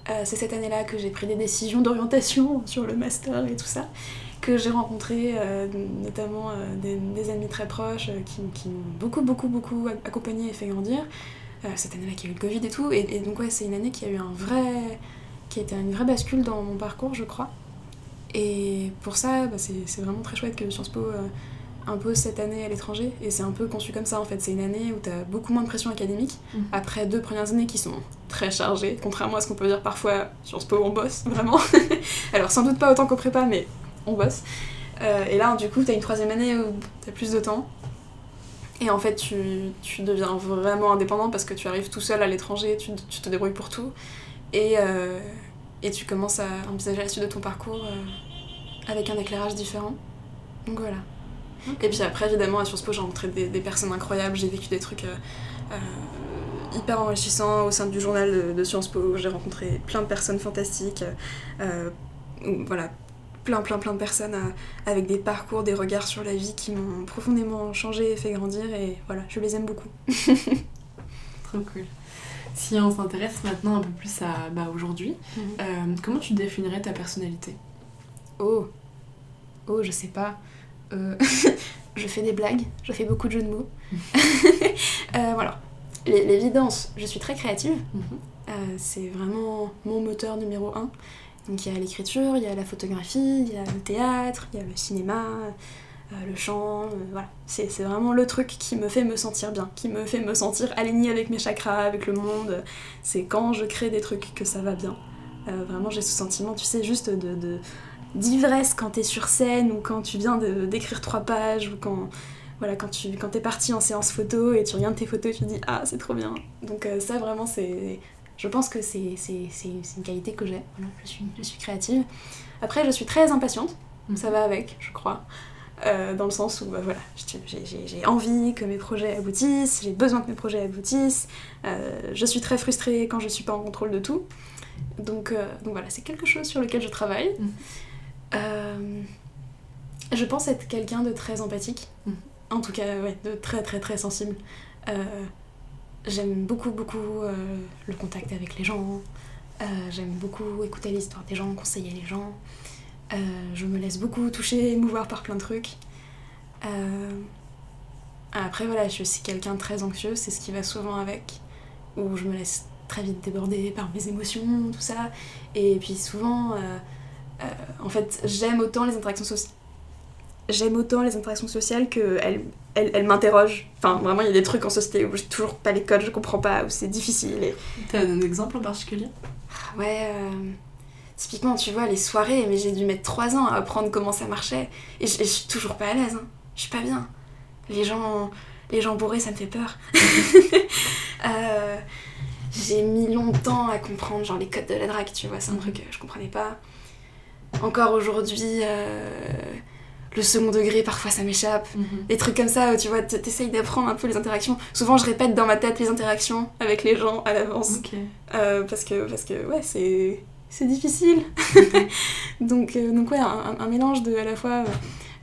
Euh, c'est cette année-là que j'ai pris des décisions d'orientation sur le master et tout ça, que j'ai rencontré euh, notamment euh, des, amis très proches qui, m'ont beaucoup, beaucoup, beaucoup accompagné et fait grandir. Cette année-là qui a eu le Covid et tout, et, donc ouais, c'est une année qui a eu un vrai... qui a été une vraie bascule dans mon parcours, je crois. Et pour ça, bah, c'est vraiment très chouette que Sciences Po peu cette année à l'étranger et c'est un peu conçu comme ça en fait. C'est une année où tu as beaucoup moins de pression académique mhm. après deux premières années qui sont très chargées, contrairement à ce qu'on peut dire parfois sur ce on bosse vraiment. Alors sans doute pas autant qu'au prépa, mais on bosse. Euh, et là, du coup, tu as une troisième année où tu as plus de temps. Et en fait, tu, tu, deviens vraiment indépendant parce que tu arrives tout seul à l'étranger, tu, tu, te débrouilles pour tout. Et, euh, et tu commences à envisager la suite de ton parcours euh, avec un éclairage différent. Donc voilà. Et puis après, évidemment, à Sciences Po, j'ai rencontré des, personnes incroyables, j'ai vécu des trucs euh, hyper enrichissants au sein du journal de, Sciences Po. J'ai rencontré plein de personnes fantastiques. Voilà, plein, plein, plein de personnes avec des parcours, des regards sur la vie qui m'ont profondément changé et fait grandir. Et voilà, je les aime beaucoup. Trop cool. Si on s'intéresse maintenant un peu plus à bah, aujourd'hui, mhm. comment tu définirais ta personnalité? Oh, oh, je sais pas. Euh, je fais des blagues, je fais beaucoup de jeux de mots. euh, voilà. L'évidence, je suis très créative. Mhm. Euh, c'est vraiment mon moteur numéro un. Donc il y a l'écriture, il y a la photographie, il y a le théâtre, il y a le cinéma, euh, le chant, voilà. C'est vraiment le truc qui me fait me sentir bien, qui me fait me sentir alignée avec mes chakras, avec le monde. C'est quand je crée des trucs que ça va bien. vraiment j'ai ce sentiment, tu sais, juste de d'ivresse quand t'es sur scène ou quand tu viens d'écrire trois pages ou quand voilà quand tu quand t'es parti en séance photo et tu regardes tes photos tu te dis ah c'est trop bien donc euh, ça vraiment c'est je pense que c'est une qualité que j'ai voilà, je suis je suis créative après je suis très impatiente ça va avec je crois euh, dans le sens où bah, voilà j'ai envie que mes projets aboutissent j'ai besoin que mes projets aboutissent euh, je suis très frustrée quand je suis pas en contrôle de tout donc, donc voilà c'est quelque chose sur lequel je travaille. Euh, je pense être quelqu'un de très empathique. Mm. En tout cas, ouais, de très très très sensible. Euh, j'aime beaucoup beaucoup euh, le contact avec les gens. j'aime beaucoup écouter l'histoire des gens, conseiller les gens. je me laisse beaucoup toucher, émouvoir par plein de trucs. Après, voilà, je suis quelqu'un de très anxieux, c'est ce qui va souvent avec, où je me laisse très vite déborder par mes émotions, tout ça. Et puis souvent, euh, en fait, j'aime autant les interactions sociales. J'aime autant les interactions sociales qu'elles elles, elles m'interrogent. Enfin, vraiment, il y a des trucs en société où j'ai toujours pas les codes, je comprends pas, où c'est difficile. Et... T'as un exemple en particulier? Ah, Ouais, euh, typiquement, tu vois, les soirées, mais j'ai dû mettre 3 ans à apprendre comment ça marchait. Et je, suis toujours pas à l'aise, hein. je suis pas bien. Les gens, les gens bourrés, ça me fait peur. Euh, j'ai mis longtemps à comprendre, genre, les codes de la drague, tu vois, c'est un mhm. truc que je comprenais pas encore aujourd'hui, euh, le second degré, parfois ça m'échappe. Mhm. Des trucs comme ça, où, tu vois, t'essayes d'apprendre un peu les interactions. Souvent, je répète dans ma tête les interactions avec les gens à l'avance. Euh, parce, que, parce que, ouais, c'est, c'est difficile. donc, euh, donc, ouais, un, mélange de à la fois.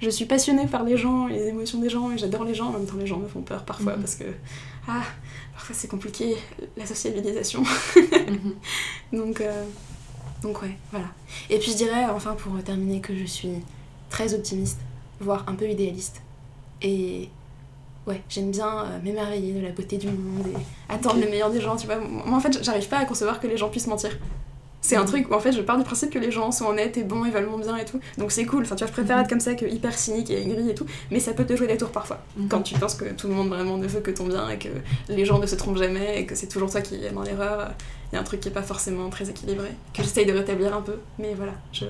je suis passionnée par les gens, les émotions des gens, et j'adore les gens. En même temps, les gens me font peur parfois mhm. parce que. Ah, parfois c'est compliqué, la sociabilisation. Mhm. Donc, Donc ouais, voilà. Et puis je dirais, enfin pour terminer, que je suis très optimiste, voire un peu idéaliste. Et ouais, j'aime bien euh, m'émerveiller de la beauté du monde et attendre le meilleur des gens, tu vois. Moi en fait, j'arrive pas à concevoir que les gens puissent mentir. C'est un mm. truc où en fait je pars du principe que les gens sont honnêtes et bons et veulent mon bien et tout. Donc c'est cool. Enfin tu vois, je préfère mm. être comme ça que hyper cynique et aigri et tout. Mais ça peut te jouer des tours parfois. Mm. Quand tu penses que tout le monde vraiment ne veut que ton bien et que les gens ne se trompent jamais et que c'est toujours toi qui es dans l'erreur, il y a un truc qui est pas forcément très équilibré. Que j'essaye de rétablir un peu. Mais voilà, je,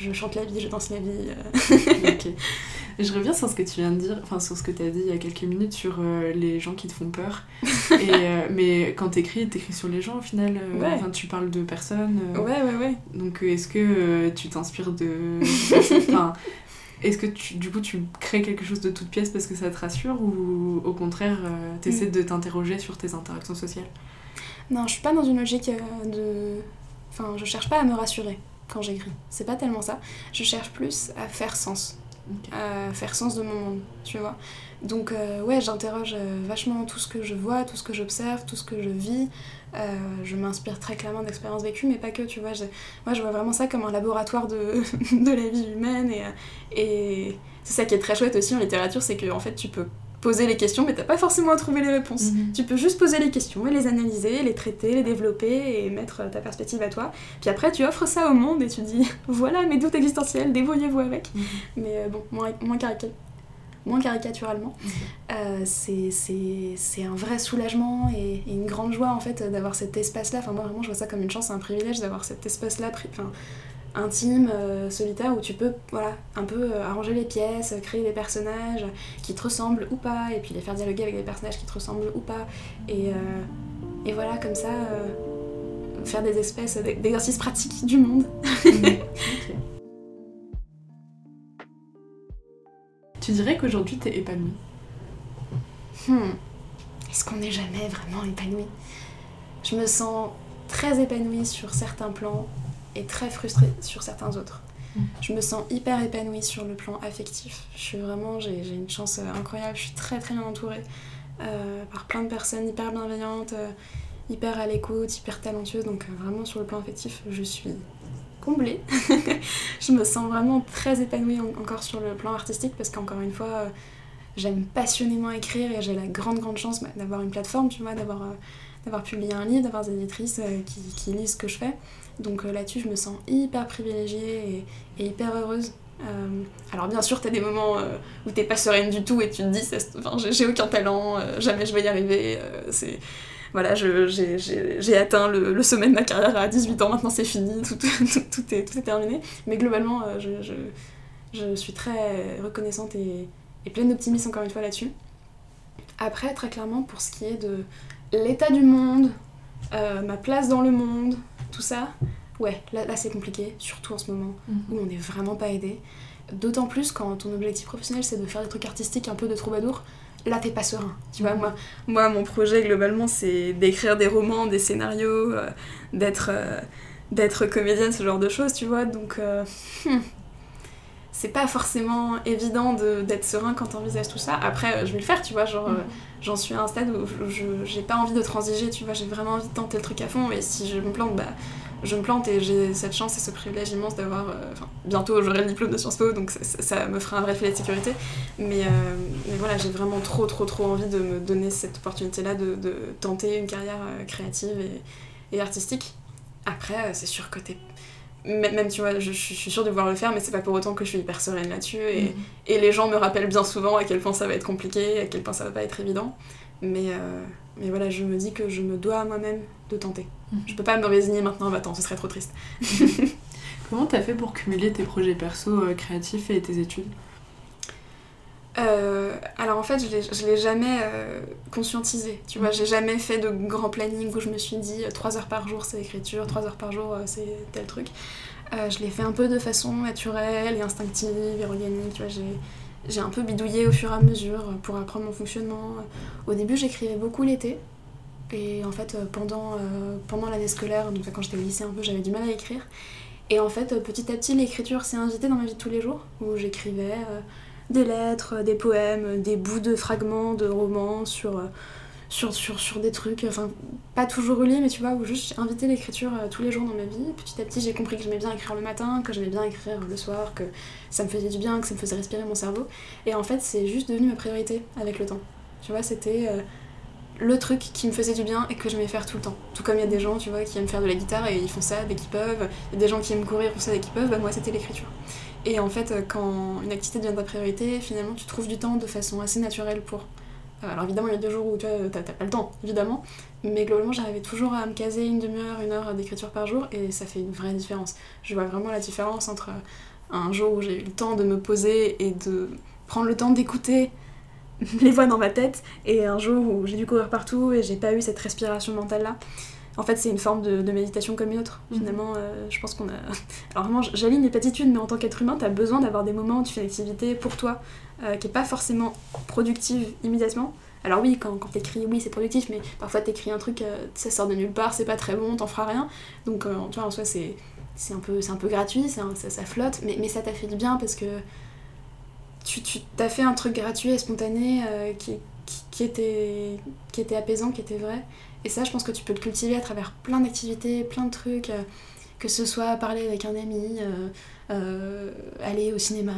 je chante la vie, je danse la vie. Euh. je reviens sur ce que tu viens de dire, enfin sur ce que tu as dit il y a quelques minutes sur euh, les gens qui te font peur. Et, euh, mais quand t'écris, t'écris sur les gens au final. Enfin, tu parles de personnes. ouais, ouais, ouais. Donc est-ce que tu t'inspires de. enfin, est-ce que tu, du coup tu crées quelque chose de toute pièce parce que ça te rassure ou au contraire t'essaies mm. de t'interroger sur tes interactions sociales? Non, je suis pas dans une logique de. Enfin, je cherche pas à me rassurer quand j'écris. C'est pas tellement ça. Je cherche plus à faire sens. À faire sens de mon monde, tu vois. Donc, euh, ouais, j'interroge euh, vachement tout ce que je vois, tout ce que j'observe, tout ce que je vis. Euh, je m'inspire très clairement d'expériences vécues, mais pas que, tu vois. Moi, je vois vraiment ça comme un laboratoire de, de la vie humaine. Et, et c'est ça qui est très chouette aussi en littérature, c'est que en fait, tu peux poser les questions, mais t'as pas forcément à trouver les réponses. Mhm. Tu peux juste poser les questions et les analyser, les traiter, les développer et mettre ta perspective à toi. Puis après, tu offres ça au monde et tu dis voilà mes doutes existentiels, débrouillez-vous avec. Mhm. Mais euh, bon, moins, moins, moins caricaturalement. Euh, c'est un vrai soulagement et, une grande joie en fait d'avoir cet espace-là. Enfin, moi vraiment, je vois ça comme une chance, un privilège d'avoir cet espace-là. Enfin, intime, euh, solitaire, où tu peux voilà, un peu euh, arranger les pièces, créer des personnages qui te ressemblent ou pas, et puis les faire dialoguer avec des personnages qui te ressemblent ou pas. Et, euh, et voilà, comme ça, faire des espèces d'exercices pratiques du monde. Tu dirais qu'aujourd'hui t'es épanouie? Hmm. Est-ce qu'on n'est jamais vraiment épanoui Je me sens très épanouie sur certains plans, et très frustrée sur certains autres. Je me sens hyper épanouie sur le plan affectif. Je suis vraiment, j'ai une chance euh, incroyable. Je suis très très bien entourée euh, par plein de personnes hyper bienveillantes, euh, hyper à l'écoute, hyper talentueuses. Donc vraiment sur le plan affectif, je suis comblée. je me sens vraiment très épanouie encore sur le plan artistique parce qu'encore une fois, j'aime passionnément écrire et j'ai la grande grande chance bah, d'avoir une plateforme, tu vois, d'avoir d'avoir publié un livre, d'avoir des éditrices qui, qui lisent ce que je fais. Donc euh, là-dessus, je me sens hyper privilégiée et, hyper heureuse. Euh, alors bien sûr, t'as des moments euh, où t'es pas sereine du tout et tu te dis, j'ai aucun talent, jamais je vais y arriver. c'est voilà, j'ai atteint le, sommet de ma carrière à 18 ans, maintenant c'est fini, tout, est, tout est terminé. Mais globalement, je, suis très reconnaissante et, et pleine d'optimisme encore une fois là-dessus. Après, très clairement, pour ce qui est de l'état du monde, ma place dans le monde, tout ça, ouais, là, là c'est compliqué, surtout en ce moment mhm. où on n'est vraiment pas aidé. D'autant plus quand ton objectif professionnel c'est de faire des trucs artistiques un peu de troubadour, là t'es pas serein. Tu vois, mhm. moi, moi mon projet globalement c'est d'écrire des romans, des scénarios, euh, d'être euh, d'être comédienne, ce genre de choses, tu vois, donc euh, hmm, c'est pas forcément évident d'être serein quand t'envisages tout ça. Après, je vais le faire, tu vois, genre, mhm. j'en suis à un stade où j'ai pas envie de transiger, tu vois, j'ai vraiment envie de tenter le truc à fond, et si je me plante, bah je me plante et j'ai cette chance et ce privilège immense d'avoir. Euh, enfin, bientôt j'aurai le diplôme de Sciences Po donc ça, me fera un vrai filet de sécurité. Mais, euh, mais voilà, j'ai vraiment trop, trop, trop envie de me donner cette opportunité-là de, de, tenter une carrière euh, créative et, et artistique. Après, c'est sûr que t'es. Même, tu vois, je, suis sûre de pouvoir le faire, mais c'est pas pour autant que je suis hyper sereine là-dessus. Et, mhm. et, les gens me rappellent bien souvent à quel point ça va être compliqué, à quel point ça va pas être évident. Mais, mais voilà, je me dis que je me dois à moi-même de tenter. Mhm. Je peux pas me résigner maintenant, attends, ce serait trop triste. Comment t'as fait pour cumuler tes projets perso euh, créatifs et tes études? Euh, alors en fait, je l'ai jamais euh, conscientisé. Tu vois, mhm. j'ai jamais fait de grand planning où je me suis dit 3 heures par jour c'est l'écriture, 3 heures par jour c'est tel truc. je l'ai fait un peu de façon naturelle et instinctive et organique. Tu vois, j'ai un peu bidouillé au fur et à mesure pour apprendre mon fonctionnement. Au début, j'écrivais beaucoup l'été. Et en fait, euh, pendant, euh, pendant l'année scolaire, donc quand j'étais au lycée un peu, j'avais du mal à écrire. Et en fait, euh, petit à petit, l'écriture s'est invitée dans ma vie de tous les jours, où j'écrivais des lettres, des poèmes, des bouts de fragments de romans sur, sur, sur, sur des trucs, enfin, pas toujours reliés, mais tu vois, où juste invité l'écriture euh, tous les jours dans ma vie. Petit à petit, j'ai compris que j'aimais bien écrire le matin, que j'aimais bien écrire le soir, que ça me faisait du bien, que ça me faisait respirer mon cerveau. Et en fait, c'est juste devenu ma priorité avec le temps. Tu vois, c'était euh, le truc qui me faisait du bien et que j'aimais faire tout le temps. Tout comme il y a des gens, tu vois, qui aiment faire de la guitare et ils font ça dès qu'ils peuvent. Il y a des gens qui aiment courir, pour ça dès qu'ils peuvent. Bah, moi, c'était l'écriture. Et en fait, euh, quand une activité devient ta priorité, finalement, tu trouves du temps de façon assez naturelle pour. Euh, alors évidemment, il y a des jours où tu t'as pas le temps, évidemment, mais globalement, j'arrivais toujours à me caser une demi-heure, une heure d'écriture par jour, et ça fait une vraie différence. Je vois vraiment la différence entre un jour où j'ai eu le temps de me poser et de prendre le temps d'écouter les voix dans ma tête, et un jour où j'ai dû courir partout et j'ai pas eu cette respiration mentale là. En fait, c'est une forme de, méditation comme une autre. Mhm. Finalement, euh, je pense qu'on a. Alors, vraiment, j'aligne les platitudes, mais en tant qu'être humain, t'as besoin d'avoir des moments où tu fais une activité pour toi euh, qui est pas forcément productive immédiatement. Alors, oui, quand, quand t'écris, oui, c'est productif, mais parfois t'écris un truc, euh, ça sort de nulle part, c'est pas très bon, t'en feras rien. Donc, tu vois, en soi, c'est un, peu, un peu gratuit, ça, ça, flotte, mais, mais ça t'a fait du bien parce que tu t'as fait un truc gratuit et spontané qui, qui, était, qui était apaisant, qui était vrai. Et ça, je pense que tu peux le cultiver à travers plein d'activités, plein de trucs, euh, que ce soit parler avec un ami, euh, aller au cinéma,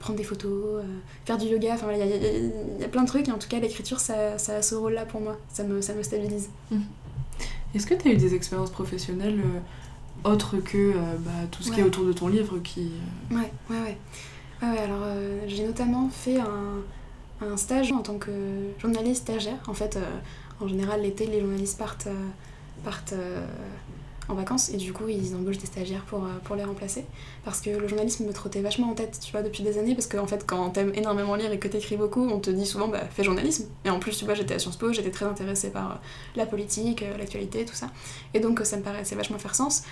prendre des photos, faire du yoga, enfin il y, y, a plein de trucs, et en tout cas l'écriture, ça, ça, a ce rôle-là pour moi, ça me, ça me stabilise. Mmh. Est-ce que tu as eu des expériences professionnelles autres que bah, tout ce qui est autour de ton livre qui... Ouais, ouais, ouais. Ah ouais, alors euh, j'ai notamment fait un, un, stage en tant que journaliste stagiaire. En fait, euh, en général, l'été, les journalistes partent, euh, partent en vacances et du coup ils embauchent des stagiaires pour, euh, pour les remplacer. Parce que le journalisme me trottait vachement en tête tu vois depuis des années parce qu'en en fait quand t'aimes énormément lire et que t'écris beaucoup on te dit souvent bah fais journalisme. Et en plus tu vois j'étais à Sciences Po j'étais très intéressée par euh, la politique euh, l'actualité tout ça. Et donc ça me paraissait vachement faire sens.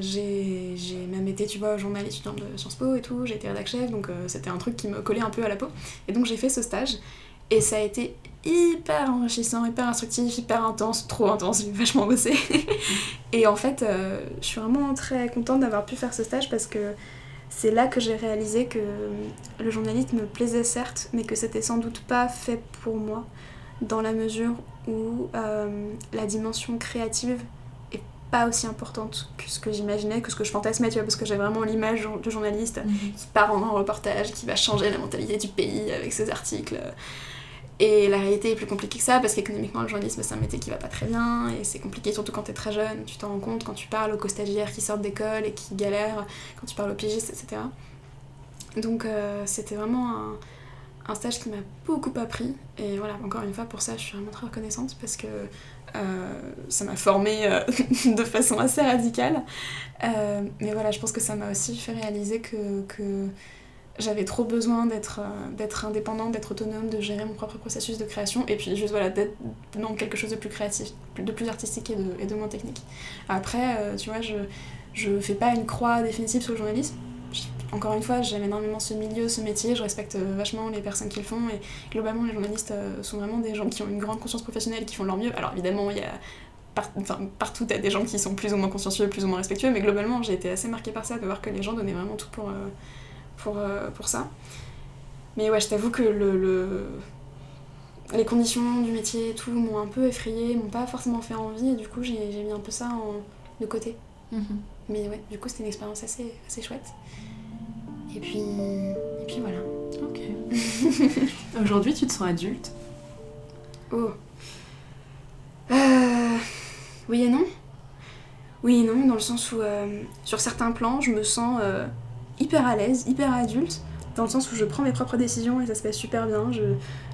J'ai même été tu vois journaliste de Sciences Po et tout j'ai été rédac chef donc c'était un truc qui me collait un peu à la peau. Et donc j'ai fait ce stage et ça a été hyper enrichissant, hyper instructif, hyper intense, trop intense, j'ai vachement bossé. et en fait, euh, je suis vraiment très contente d'avoir pu faire ce stage parce que c'est là que j'ai réalisé que le journalisme me plaisait certes, mais que c'était sans doute pas fait pour moi, dans la mesure où euh, la dimension créative est pas aussi importante que ce que j'imaginais, que ce que je fantasmais, tu vois, parce que j'ai vraiment l'image du journaliste mhm. qui part en un reportage, qui va changer la mentalité du pays avec ses articles. Et la réalité est plus compliquée que ça parce qu'économiquement le journalisme c'est un métier qui va pas très bien et c'est compliqué surtout quand t'es très jeune. Tu t'en rends compte quand tu parles aux co-stagiaires qui sortent d'école et qui galèrent, quand tu parles aux pigistes, etc. Donc euh, c'était vraiment un, un, stage qui m'a beaucoup appris et voilà, encore une fois pour ça je suis vraiment très reconnaissante parce que euh, ça m'a formée euh, de façon assez radicale. mais voilà, je pense que ça m'a aussi fait réaliser que j'avais trop besoin d'être euh, indépendante, d'être autonome, de gérer mon propre processus de création et puis juste voilà d'être dans quelque chose de plus créatif, de plus artistique et de, moins technique. Après, euh, tu vois, je je fais pas une croix définitive sur le journalisme. Encore une fois, j'aime énormément ce milieu, ce métier, je respecte euh, vachement les personnes qui le font et globalement les journalistes sont vraiment des gens qui ont une grande conscience professionnelle qui font leur mieux. Alors évidemment, il y a enfin, partout, t'as des gens qui sont plus ou moins consciencieux, plus ou moins respectueux, mais globalement, j'ai été assez marquée par ça, de voir que les gens donnaient vraiment tout pour, euh, pour ça. Mais ouais, je t'avoue que le, les conditions du métier et tout m'ont un peu effrayée, m'ont pas forcément fait envie, et du coup j'ai mis un peu ça en, de côté. Mhm. Mais ouais, du coup c'était une expérience assez, assez chouette. Et puis, et puis voilà. Ok. Aujourd'hui tu te sens adulte? Oh. Euh, oui et non. Oui et non, dans le sens où euh, sur certains plans je me sens hyper à l'aise, hyper adulte, dans le sens où je prends mes propres décisions et ça se passe super bien. Je,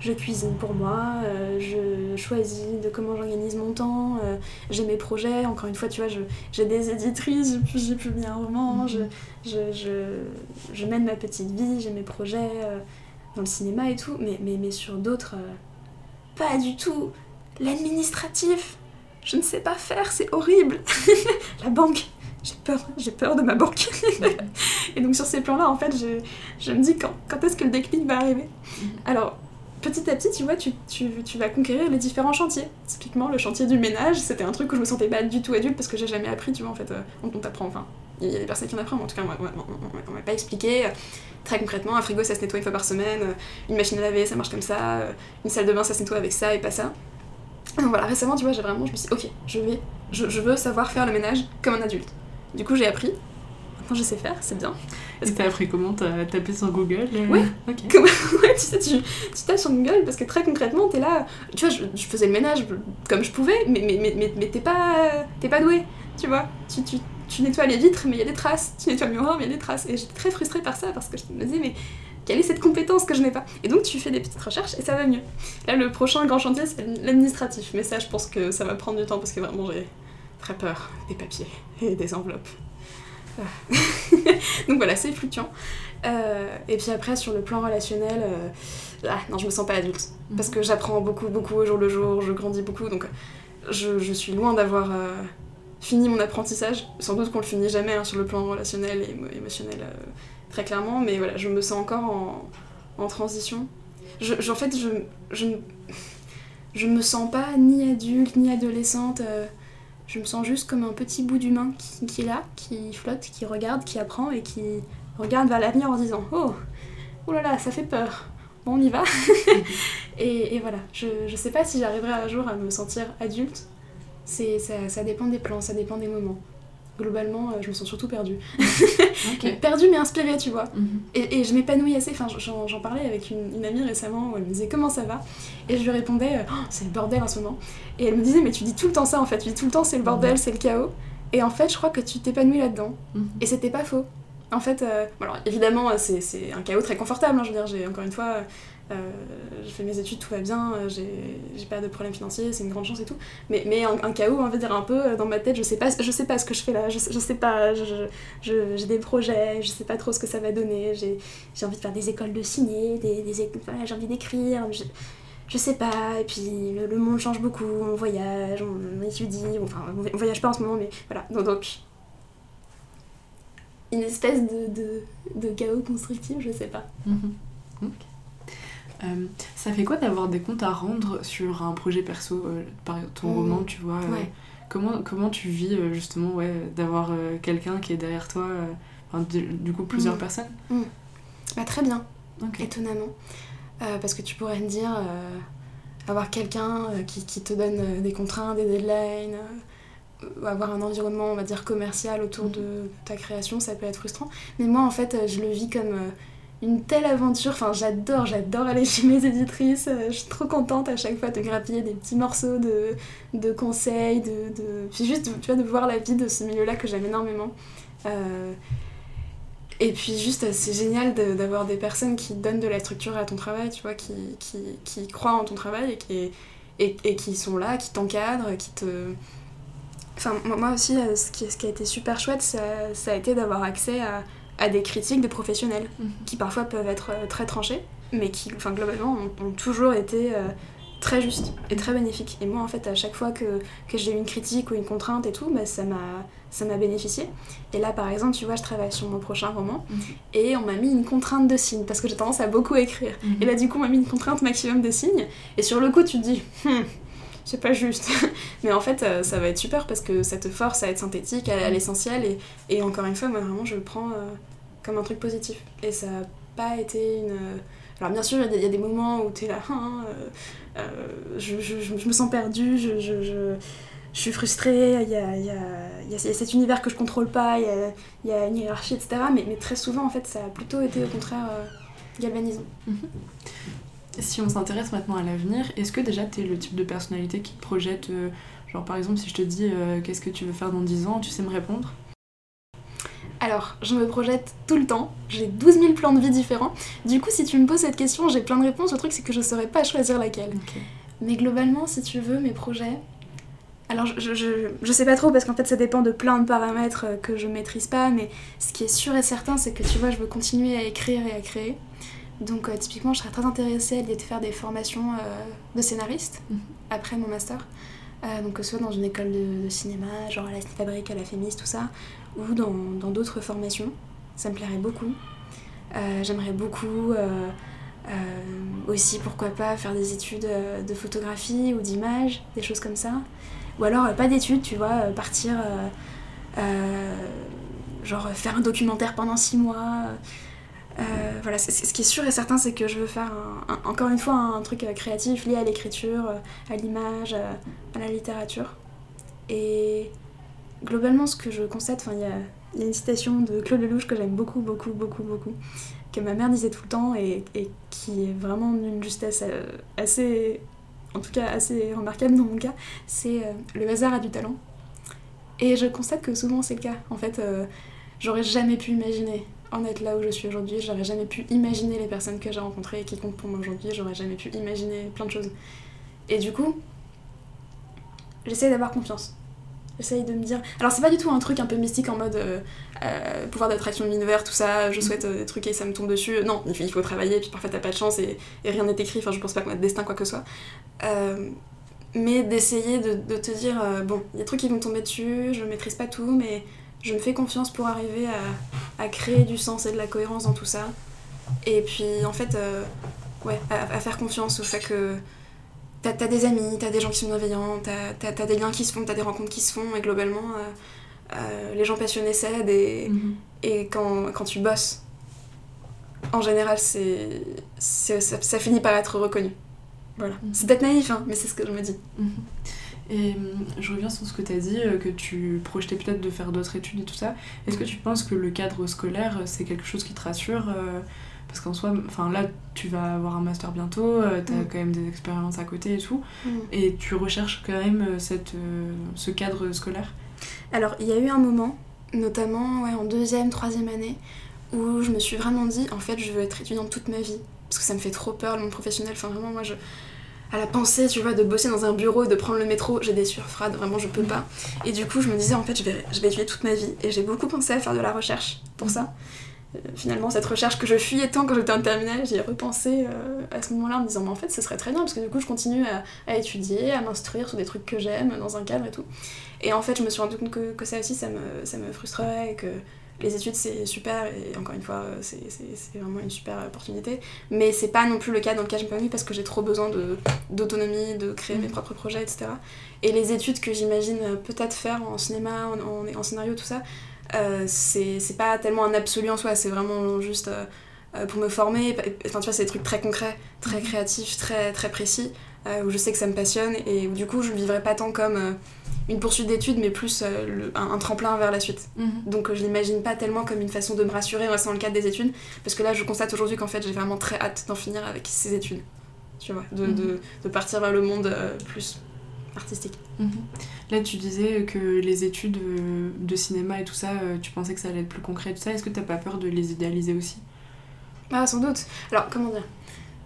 je cuisine pour moi, euh, je choisis de comment j'organise mon temps, euh, j'ai mes projets. Encore une fois, tu vois, j'ai des éditrices, j'ai publié un roman, je, je, je, je, mène ma petite vie, j'ai mes projets euh, dans le cinéma et tout, mais, mais, mais sur d'autres, pas du tout. L'administratif, je ne sais pas faire, c'est horrible. La banque, j'ai peur, j'ai peur de ma banque. et donc sur ces plans-là, en fait, je, je me dis quand, quand est-ce que le déclic va arriver? Mhm. Alors, petit à petit, tu vois, tu, tu, tu, vas conquérir les différents chantiers. Typiquement, le chantier du ménage, c'était un truc où je me sentais pas du tout adulte parce que j'ai jamais appris, tu vois, en fait, euh, on, t'apprend, enfin, il y a des personnes qui en apprennent, mais en tout cas, on, m'a pas expliqué. très concrètement, un frigo, ça se nettoie une fois par semaine, une machine à laver, ça marche comme ça, une salle de bain, ça se nettoie avec ça et pas ça. Donc voilà, récemment, tu vois, j'ai vraiment, je me suis dit, ok, je vais, je, je veux savoir faire le ménage comme un adulte. Du coup, j'ai appris. Maintenant, je sais faire, c'est bien. Est-ce que t'as appris comment T'as tapé sur Google euh, Ouais. Ok. Comme- ouais, tu sais, tu, tu tapes sur Google parce que très concrètement, t'es là. Tu vois, je, je faisais le ménage comme je pouvais, mais, mais, mais, mais, mais t'es pas, t'es pas doué, tu vois. Tu, tu, tu nettoies les vitres, mais il y a des traces. Tu nettoies le miroir, mais il y a des traces. Et j'étais très frustrée par ça parce que je me disais, mais quelle est cette compétence que je n'ai pas? Et donc, tu fais des petites recherches et ça va mieux. Là, le prochain grand chantier, c'est l'administratif. Mais ça, je pense que ça va prendre du temps parce que vraiment, j'ai très peur des papiers et des enveloppes. Ah. donc voilà, c'est fluctuant. Euh, et puis après, sur le plan relationnel, euh, ah, non, je me sens pas adulte. Parce que j'apprends beaucoup, beaucoup au jour le jour, je grandis beaucoup, donc je, je suis loin d'avoir euh, fini mon apprentissage. Sans doute qu'on le finit jamais hein, sur le plan relationnel et émo- émotionnel, très clairement, mais voilà, je me sens encore en, en transition. Je, je- en fait, je, je, je me sens pas ni adulte, ni adolescente. Je me sens juste comme un petit bout d'humain qui, qui est là, qui flotte, qui regarde, qui apprend et qui regarde vers l'avenir en se disant Oh, oh là là, ça fait peur. Bon, on y va. et, et voilà, je, je sais pas si j'arriverai un jour à me sentir adulte. C'est, ça, ça dépend des plans, ça dépend des moments. Globalement, euh, je me sens surtout perdue. Perdue mais inspirée, tu vois. Mhm. Et, et je m'épanouis assez. Enfin, j'en, parlais avec une, une amie récemment où elle me disait comment ça va? Et je lui répondais Oh, c'est le bordel en ce moment. Et elle me disait mais tu dis tout le temps ça en fait. Tu dis tout le temps c'est le bordel, c'est le chaos. Et en fait, je crois que tu t'épanouis là-dedans. Mhm. Et c'était pas faux. En fait, euh, bon, alors évidemment, c'est, c'est un chaos très confortable. hein, je veux dire, j'ai encore une fois, je fais mes études, tout va bien, euh, j'ai, pas de problème financier, c'est une grande chance et tout. Mais, mais un, chaos, on va dire un peu euh, dans ma tête, je sais pas, je sais pas ce que je fais là, je, je sais pas, j'ai des projets, je sais pas trop ce que ça va donner, j'ai, envie de faire des écoles de ciné, des, des voilà, j'ai envie d'écrire, je, je sais pas, et puis le, monde change beaucoup, on voyage, on, étudie, enfin on voyage pas en ce moment, mais voilà, donc, une espèce de, de, de chaos constructif, je sais pas. Ok. Euh, ça fait quoi d'avoir des comptes à rendre sur un projet perso, euh, par ton Mhm. roman, tu vois euh, Ouais. comment, comment tu vis euh, justement ouais, d'avoir quelqu'un qui est derrière toi, enfin, du, du coup plusieurs Mhm. personnes? Bah, très bien, étonnamment. Parce que tu pourrais me dire, avoir quelqu'un qui, qui te donne des contraintes, des deadlines, avoir un environnement, on va dire, commercial autour de ta création, ça peut être frustrant. Mais moi, en fait, je le vis comme une telle aventure. Enfin, j'adore, j'adore aller chez mes éditrices. euh, je suis trop contente à chaque fois de grappiller des petits morceaux de, de conseils, de, de... Puis juste, tu vois, de voir la vie de ce milieu-là que j'aime énormément. Euh, et puis juste, euh, c'est génial d'avoir des personnes qui donnent de la structure à ton travail, tu vois, qui, qui, qui croient en ton travail et qui, et, et qui sont là, qui t'encadrent, qui te... Enfin, moi aussi, ce qui, ce qui a été super chouette, ça, ça a été d'avoir accès à, à des critiques de professionnels, Mhm. qui parfois peuvent être euh, très tranchés, mais qui, enfin, globalement, ont, ont toujours été euh, très justes et très bénéfiques. Et moi, en fait, à chaque fois que, que j'ai eu une critique ou une contrainte et tout, bah, ça m'a ça m'a bénéficié. Et là, par exemple, tu vois, je travaille sur mon prochain roman, Mhm. et on m'a mis une contrainte de signes, parce que j'ai tendance à beaucoup écrire. Mhm. Et là, du coup, on m'a mis une contrainte maximum de signes. Et sur le coup, tu te dis, Hmm, c'est pas juste. Mais en fait, euh, ça va être super parce que ça te force à être synthétique, à, à l'essentiel. Et, et encore une fois, moi, vraiment, je le prends euh, comme un truc positif. Et ça n'a pas été une. Alors, bien sûr, il y a des- il y, a des moments où t'es là, Hein, euh, euh, je, je- je- je me sens perdue, je. je, suis frustrée, il y a, y, a, y a cet univers que je contrôle pas, il y a, il y a une hiérarchie, etc. Mais, mais très souvent, en fait, ça a plutôt été au contraire euh, galvanisant. Si on s'intéresse maintenant à l'avenir, est-ce que déjà t'es le type de personnalité qui te projette euh, Genre par exemple, si je te dis euh, qu'est-ce que tu veux faire dans 10 ans, tu sais me répondre? Alors, je me projette tout le temps. J'ai 12 000 plans de vie différents. Du coup, si tu me poses cette question, j'ai plein de réponses. Le truc, c'est que je saurais pas choisir laquelle. Mais globalement, si tu veux, mes projets. Alors, je, je, je, je sais pas trop parce qu'en fait, ça dépend de plein de paramètres euh, que je maîtrise pas. Mais ce qui est sûr et certain, c'est que tu vois, je veux continuer à écrire et à créer. Donc, euh, typiquement, je serais très intéressée à aller faire des formations euh, de scénariste Mhm. après mon master. Euh, donc, que ce soit dans une école de, de cinéma, genre à la Fabrique, à la Fémis, tout ça, ou dans dans d'autres formations. Ça me plairait beaucoup. J'aimerais beaucoup aussi, pourquoi pas, faire des études de photographie ou d'image, des choses comme ça. Ou alors, pas d'études, tu vois, partir, genre faire un documentaire pendant six mois. Voilà, ce qui est sûr et certain, c'est que je veux faire encore une fois un, truc créatif lié à l'écriture, à l'image, à la littérature. Et globalement, ce que je constate, il y a, une citation de Claude Lelouch que j'aime beaucoup, beaucoup, beaucoup, beaucoup, que ma mère disait tout le temps et, qui est vraiment d'une justesse euh, assez, en tout cas assez remarquable dans mon cas, c'est euh, le hasard a du talent. Et je constate que souvent c'est le cas. En fait, euh, j'aurais jamais pu imaginer en être là où je suis aujourd'hui, j'aurais jamais pu imaginer les personnes que j'ai rencontrées et qui comptent pour moi aujourd'hui, j'aurais jamais pu imaginer plein de choses. Et du coup, j'essaie d'avoir confiance. J'essaye de me dire. Alors, c'est pas du tout un truc un peu mystique en mode euh, euh, pouvoir d'attraction de l'univers, tout ça, je souhaite euh, des trucs et ça me tombe dessus. Non, il faut travailler, puis parfois t'as pas de chance et, rien n'est écrit. Enfin, je pense pas qu'on a de destin, quoi que ce soit. mais d'essayer de, te dire bon, il y a des trucs qui vont tomber dessus, je maîtrise pas tout, mais je me fais confiance pour arriver à, créer du sens et de la cohérence dans tout ça. Et puis, en fait, ouais, à faire confiance au fait que t'as as des amis, t'as des gens qui sont bienveillants, t'as as, des liens qui se font, t'as des rencontres qui se font, et globalement, euh, euh, les gens passionnés s'aident, et, mhm. et quand, quand, tu bosses, en général, c'est ça, ça, finit par être reconnu. Voilà. Mhm. C'est peut-être naïf, hein, mais c'est ce que je me dis. Mhm. Et je reviens sur ce que tu as dit, euh, que tu projetais peut-être de faire d'autres études et tout ça. Est-ce que tu penses que le cadre scolaire, c'est quelque chose qui te rassure parce qu'en soi, enfin là, tu vas avoir un master bientôt, euh, tu as mm. quand même des expériences à côté et tout, mm. et tu recherches quand même euh, cette, euh, ce cadre scolaire? Alors, il y a eu un moment, notamment ouais, en deuxième, troisième année, où je me suis vraiment dit, en fait, je veux être étudiante toute ma vie, parce que ça me fait trop peur, le monde professionnel, enfin vraiment, moi, je à la pensée, tu vois, de bosser dans un bureau de prendre le métro, j'ai des sueurs froides, vraiment je peux pas. Et du coup, je me disais en fait, je vais, je étudier toute ma vie. Et j'ai beaucoup pensé à faire de la recherche pour ça. Euh, finalement cette recherche que je fuyais tant quand j'étais en terminale, j'y ai repensé euh, à ce moment-là en me disant mais en fait ce serait très bien parce que du coup je continue à, étudier, à m'instruire sur des trucs que j'aime dans un cadre et tout. Et en fait je me suis rendu compte que, que ça aussi ça me, ça me frustrerait et que les études c'est super et encore une fois c'est vraiment une super opportunité mais c'est pas non plus le cas dans lequel je me parce que j'ai trop besoin d'autonomie, de, créer mes mmh. propres projets etc. Et les études que j'imagine peut-être faire en cinéma, en, en scénario tout ça euh, c'est pas tellement un absolu en soi, c'est vraiment juste euh, pour me former. Enfin, tu vois, c'est des trucs très concrets, très mhm. créatifs, très, très précis, où je sais que ça me passionne et où du coup, je ne vivrai pas tant comme une poursuite d'études, mais plus un, tremplin vers la suite. Mhm. Donc, je l'imagine pas tellement comme une façon de me rassurer en dans le cadre des études, parce que là, je constate aujourd'hui qu'en fait, j'ai vraiment très hâte d'en finir avec ces études. Tu vois, de, mhm. de, de partir vers le monde plus artistique. Mhm. Là, tu disais que les études euh, de cinéma et tout ça, euh, tu pensais que ça allait être plus concret, tout ça. Est-ce que t'as pas peur de les idéaliser aussi? Ah, sans doute. Alors, comment dire?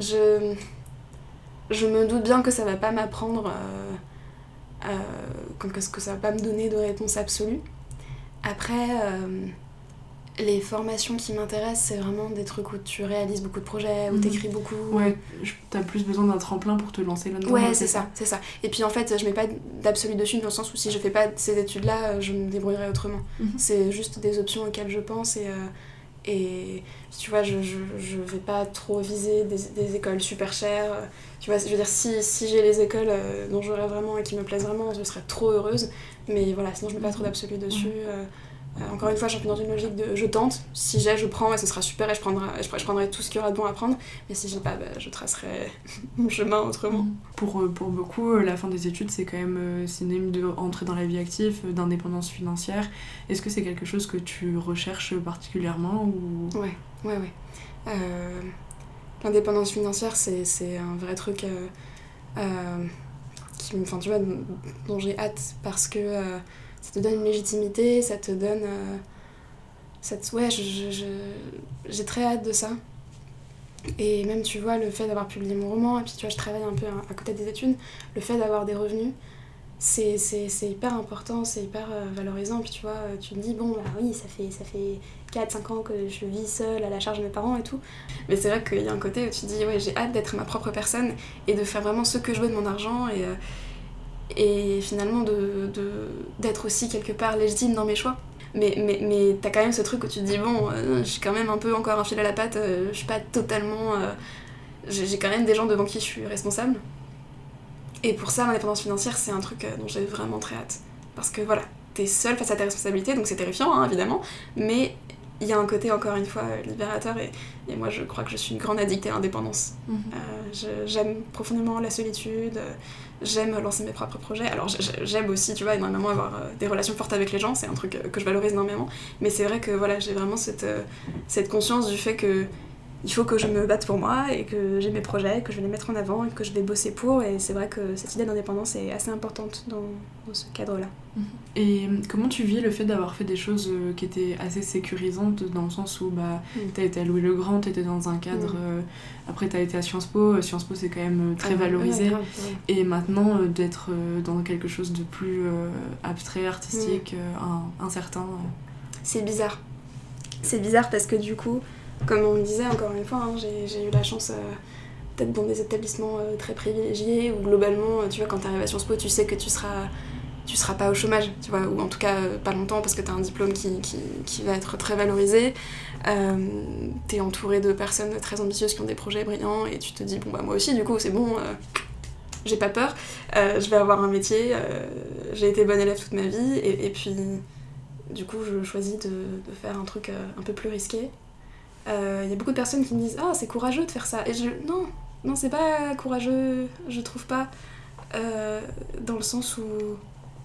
Je. Je me doute bien que ça va pas m'apprendre. Euh, euh que ça va pas me donner de réponse absolue. Après les formations qui m'intéressent, c'est vraiment des trucs où tu réalises beaucoup de projets, où mhm. t'écris beaucoup. Ouais, t'as plus besoin d'un tremplin pour te lancer là-dedans. Ouais, c'est ça, c'est ça. Et puis en fait, je mets pas d'absolu dessus, dans le sens où si je fais pas ces études-là, je me débrouillerai autrement. Mhm. C'est juste des options auxquelles je pense et. Euh, et tu vois, je, je, je, vais pas trop viser des, des, écoles super chères. Tu vois, je veux dire, si, si j'ai les écoles euh, dont j'aurais vraiment et qui me plaisent vraiment, je serais trop heureuse. Mais voilà, sinon je mets pas trop d'absolu dessus. Euh, euh, encore une fois, je suis dans une logique de je tente. Si j'ai, je prends et ce sera super et je prendrai, je, prendrai tout ce qu'il y aura de bon à prendre. Mais si j'ai pas, bah, je tracerai mon chemin autrement. Mm. Pour, euh, pour beaucoup, euh, la fin des études, c'est quand même synonyme d'entrer dans la vie active, d'indépendance financière. Est-ce que c'est quelque chose que tu recherches particulièrement ou... Ouais, ouais, ouais. L'indépendance financière, c'est un vrai truc qui, enfin, tu vois, dont j'ai hâte parce que ça te donne une légitimité, ça te donne. Euh, ouais, j'ai très hâte de ça. Et même, tu vois, le fait d'avoir publié mon roman, et puis tu vois, je travaille un peu à, côté des études, le fait d'avoir des revenus, c'est hyper important, c'est hyper euh, valorisant. Puis tu vois, euh, tu te dis, bon, bah oui, ça fait, ça fait 4-5 ans que je vis seule à la charge de mes parents et tout. Mais c'est vrai qu'il y a un côté où tu te dis, ouais, j'ai hâte d'être ma propre personne et de faire vraiment ce que je veux de mon argent. Et, et finalement de, d'être aussi quelque part légitime dans mes choix. Mais, mais, mais t'as quand même ce truc où tu te dis, bon, euh, je suis quand même un peu encore un fil à la patte, euh, je suis pas totalement. Euh, j'ai quand même des gens devant qui je suis responsable. Et pour ça, l'indépendance financière, c'est un truc dont j'ai vraiment très hâte. Parce que voilà, t'es seule face à tes responsabilités, donc c'est terrifiant, hein, évidemment, mais il y a un côté, encore une fois, libérateur. Et, et, moi, je crois que je suis une grande addict à l'indépendance. Mhm. J'aime profondément la solitude. J'aime lancer mes propres projets. Alors, j'aime aussi, tu vois, énormément avoir des relations fortes avec les gens. C'est un truc que je valorise énormément. Mais c'est vrai que voilà, j'ai vraiment cette, cette conscience du fait que il faut que je me batte pour moi et que j'ai mes projets, que je vais les mettre en avant et que je vais bosser pour. Et c'est vrai que cette idée d'indépendance est assez importante dans, ce cadre-là. Mhm. Et comment tu vis le fait d'avoir fait des choses euh, qui étaient assez sécurisantes dans le sens où bah, mm. tu as été à Louis le Grand, tu étais dans un cadre. Mm. Euh, après, tu as été à Sciences Po. Euh, Sciences Po, c'est quand même très ah, valorisé. Et maintenant, d'être dans quelque chose de plus abstrait, artistique, mm. incertain. C'est bizarre. C'est bizarre parce que du coup comme on me disait encore une fois, hein, j'ai eu la chance euh, d'être dans des établissements euh, très privilégiés où globalement, euh, tu vois, quand tu arrives à Sciences Po, tu sais que tu seras tu seras pas au chômage, tu vois, ou en tout cas pas longtemps parce que tu as un diplôme qui, qui, va être très valorisé. Euh, tu entouré de personnes très ambitieuses qui ont des projets brillants et tu te dis, bon, bah moi aussi, du coup, c'est bon, j'ai pas peur, je vais avoir un métier, j'ai été bonne élève toute ma vie et, puis, du coup, je choisis de faire un truc un peu plus risqué il euh, y a beaucoup de personnes qui me disent Ah, c'est courageux de faire ça. Et je. Non, non, c'est pas courageux, je trouve pas. Euh, dans le sens où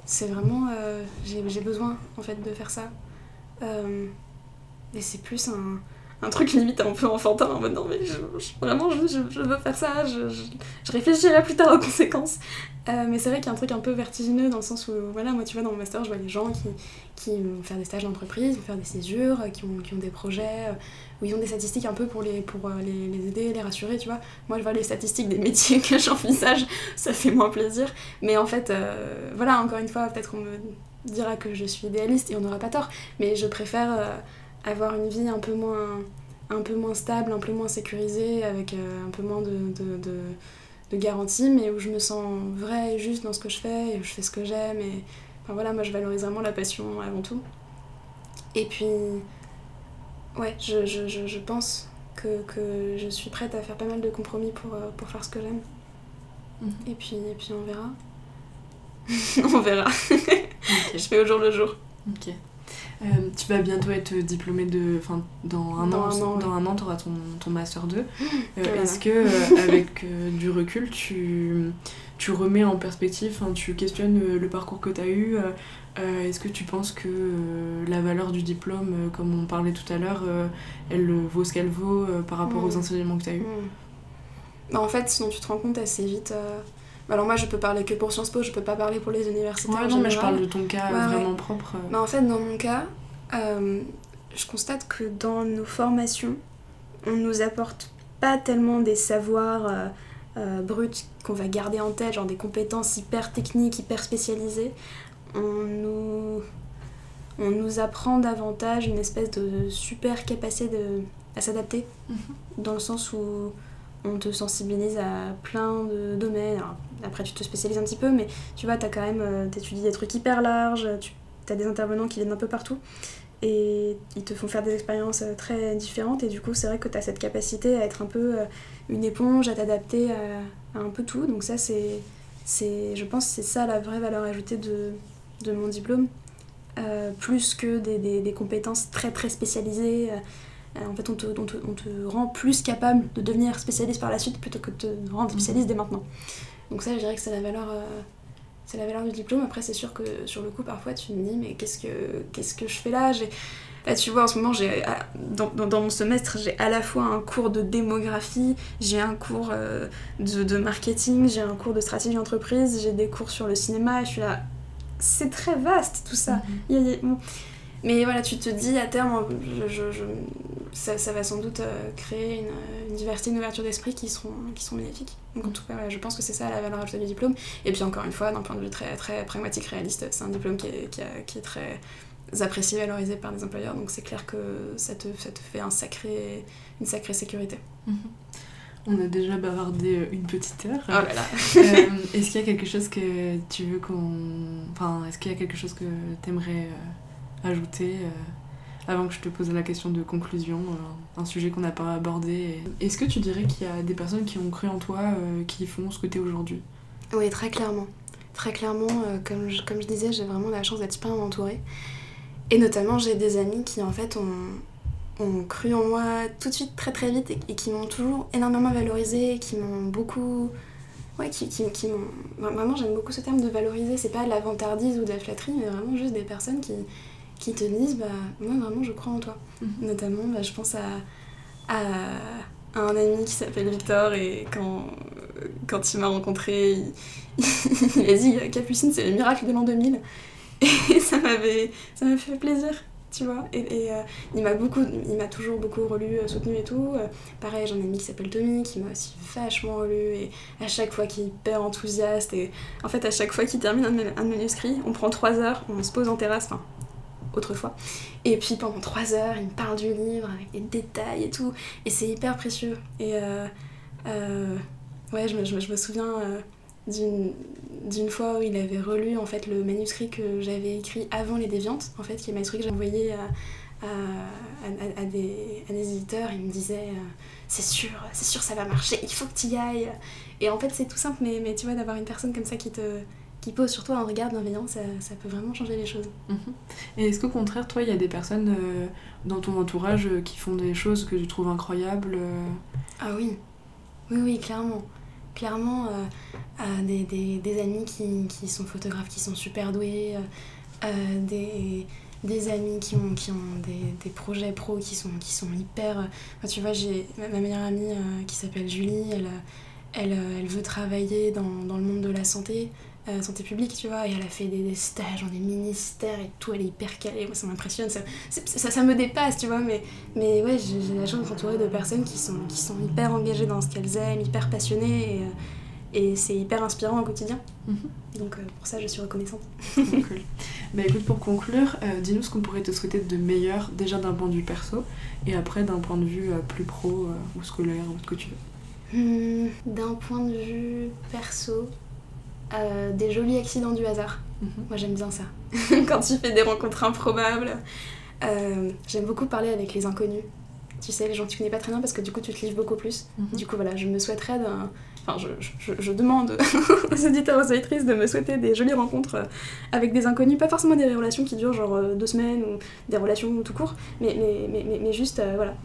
c'est vraiment. Euh, j'ai besoin, en fait, de faire ça. et c'est plus un, un, truc limite un peu enfantin en mode non, mais vraiment, je, je, veux faire ça, je, je, réfléchirai plus tard aux conséquences. mais c'est vrai qu'il y a un truc un peu vertigineux dans le sens où, voilà, moi, tu vois, dans mon master, je vois les gens qui, qui vont faire des stages d'entreprise, vont faire des césures, qui ont, qui ont des projets où ils ont des statistiques un peu pour, les, pour euh, les, aider, les rassurer, tu vois. Moi, je vois les statistiques des métiers que j'envisage, ça fait moins plaisir. Mais en fait, euh, voilà, encore une fois, peut-être qu'on me dira que je suis idéaliste et on n'aura pas tort, mais je préfère euh, avoir une vie un peu moins un peu moins stable, un peu moins sécurisée, avec un peu moins de, de, de, de garanties, mais où je me sens vrai et juste dans ce que je fais, et je fais ce que j'aime, et enfin voilà, moi je valorise vraiment la passion avant tout. Et puis, ouais, je, je, je, je pense que, que, je suis prête à faire pas mal de compromis pour, euh, pour faire ce que j'aime. Mhm. Et, puis, et puis on verra. on verra. je fais au jour le jour. Ok. Euh, tu vas bientôt être diplômée de. Enfin, dans un an, dans un an, tu auras ton, ton Master 2. Euh, est-ce que, avec du recul, tu, tu remets en perspective, tu questionnes le parcours que tu as eu euh, est-ce que tu penses que euh, la valeur du diplôme, euh, comme on parlait tout à l'heure, elle vaut ce qu'elle vaut par rapport aux mm. enseignements que tu as eus mm. bah, En fait, sinon tu te rends compte assez vite. Alors moi, je peux parler que pour Sciences Po, je peux pas parler pour les universités. Ouais, non, mais je parle de ton cas vraiment propre. Bah, en fait, dans mon cas, je constate que dans nos formations, on nous apporte pas tellement des savoirs bruts qu'on va garder en tête, genre des compétences hyper techniques, hyper spécialisées on nous, on nous apprend davantage une espèce de super capacité de, à s'adapter, mhm. dans le sens où on te sensibilise à plein de domaines. après, tu te spécialises un petit peu, mais tu vois, tu quand même, euh, des trucs hyper larges, tu as des intervenants qui viennent un peu partout, et ils te font faire des expériences euh, très différentes, et du coup, c'est vrai que tu as cette capacité à être un peu euh, une éponge, à t'adapter à, un peu tout. Donc ça, c'est, je pense c'est ça la vraie valeur ajoutée de, mon diplôme, plus que des, des, des, compétences très très spécialisées. Euh, en fait, on te, on, te, on te, rend plus capable de devenir spécialiste par la suite plutôt que de te rendre spécialiste dès maintenant. Donc ça, je dirais que c'est la valeur... Euh, c'est la valeur du diplôme. Après, c'est sûr que sur le coup, parfois, tu me dis, mais qu'est-ce que, qu'est-ce que je fais là? Là, tu vois, en ce moment, j'ai, dans, dans, mon semestre, j'ai à la fois un cours de démographie, j'ai un cours de, de, marketing, j'ai un cours de stratégie d'entreprise, j'ai des cours sur le cinéma, et je suis là, c'est très vaste tout ça. Mhm. Mais voilà, tu te dis à terme, je, ça, ça, va sans doute euh, créer une, diversité, une ouverture d'esprit qui seront, qui sont bénéfiques. Donc en tout cas, je pense que c'est ça la valeur ajoutée du diplôme. Et puis encore une fois, d'un point de vue très, très pragmatique, réaliste, c'est un diplôme qui est, qui, qui est très apprécié, valorisé par les employeurs. Donc c'est clair que ça te, ça te fait un sacré, une sacrée sécurité. Mhm. On a déjà bavardé euh, une petite heure. Oh là là. Euh, est-ce qu'il y a quelque chose que tu veux qu'on. Enfin, est-ce qu'il y a quelque chose que tu aimerais euh, ajouter avant que je te pose la question de conclusion, un sujet qu'on n'a pas abordé Est-ce que tu dirais qu'il y a des personnes qui ont cru en toi, qui font ce que tu es aujourd'hui? Oui, très clairement. Très clairement, comme, je, comme je disais, j'ai vraiment la chance d'être super entourée. Et notamment, j'ai des amis qui en fait ont ont cru en moi tout de suite très très vite et, qui m'ont toujours énormément valorisé, qui m'ont beaucoup. Ouais, qui, qui, qui m'ont. Vraiment, j'aime beaucoup ce terme de valoriser. C'est pas de la vantardise ou de la flatterie, mais vraiment juste des personnes qui, qui te disent Bah, moi vraiment, je crois en toi. Mhm. Notamment, bah, je pense à, à, un ami qui s'appelle Victor et quand, quand il m'a rencontré, il, il a dit Capucine, c'est le miracle de l'an 2000. Et ça m'avait fait plaisir tu vois. Et, euh, il m'a beaucoup, il m'a toujours beaucoup relu, euh, soutenu et tout. Euh, pareil, j'en ai un ami qui s'appelle Tommy, qui m'a aussi vachement relu, et à chaque fois qu'il est hyper enthousiaste, et en fait, à chaque fois qu'il termine un, manuscrit, on prend trois heures, on se pose en terrasse, enfin, autrefois, et puis pendant trois heures, il me parle du livre, avec des détails et tout, et c'est hyper précieux. Et ouais, je me, je me souviens d'une fois où il avait relu en fait le manuscrit que j'avais écrit avant les déviantes en fait qui est un manuscrit que j'ai envoyé à, à, à, des, éditeurs. Il me disait euh, c'est sûr c'est sûr ça va marcher il faut que tu y ailles et en fait c'est tout simple mais, mais tu vois d'avoir une personne comme ça qui te qui pose sur toi un regard bienveillant ça, ça peut vraiment changer les choses mhm. et est-ce qu'au contraire toi il y a des personnes euh, dans ton entourage euh, qui font des choses que tu trouves incroyables ah oui oui oui clairement clairement euh, des, des, des, amis qui, qui, sont photographes, qui sont super doués, euh, euh, des, des amis qui ont, qui ont des, des, projets pro qui sont, qui sont hyper... tu vois, j'ai ma meilleure amie qui s'appelle Julie, elle, elle, elle, veut travailler dans, dans, le monde de la santé. Santé publique, tu vois, et elle a fait des, stages dans des ministères et tout, elle est hyper calée, moi ça m'impressionne, ça, ça, ça, me dépasse, tu vois, mais, mais ouais, j'ai la chance d'être de personnes qui sont, qui sont hyper engagées dans ce qu'elles aiment, hyper passionnées, et, et c'est hyper inspirant au quotidien. Mhm. Donc euh, pour ça, je suis reconnaissante. cool. Bah écoute, pour conclure, euh, dis-nous ce qu'on pourrait te souhaiter de meilleur, déjà d'un point de vue perso, et après d'un point de vue euh, plus pro ou scolaire, ou ce que tu veux. Hmm, d'un point de vue perso, des jolis accidents du hasard. Mhm. Moi j'aime bien ça. Quand tu fais des rencontres improbables. j'aime beaucoup parler avec les inconnus. Tu sais, les gens que tu connais pas très bien parce que du coup tu te livres beaucoup plus. Mhm. Du coup voilà, je me souhaiterais d'un Enfin, je, demande aux auditeurs aux auditrices de me souhaiter des jolies rencontres euh, avec des inconnus, pas forcément des relations qui durent genre euh, deux semaines ou des relations tout court, mais, mais, mais, mais juste, euh, voilà,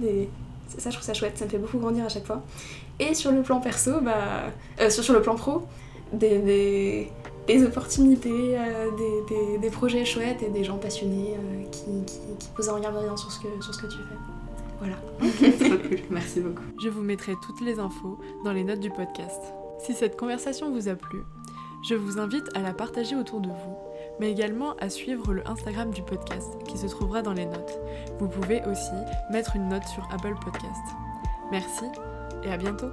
ça je trouve ça chouette, ça me fait beaucoup grandir à chaque fois. Et sur le plan perso, bah, sur, sur, le plan pro, des, des, opportunités, des, des, projets chouettes et des gens passionnés qui, qui, qui, posent un regard bienveillant sur ce que, sur ce que tu fais. Voilà. Merci beaucoup. Je vous mettrai toutes les infos dans les notes du podcast. Si cette conversation vous a plu, je vous invite à la partager autour de vous, mais également à suivre le Instagram du podcast qui se trouvera dans les notes. Vous pouvez aussi mettre une note sur Apple Podcast. Merci et à bientôt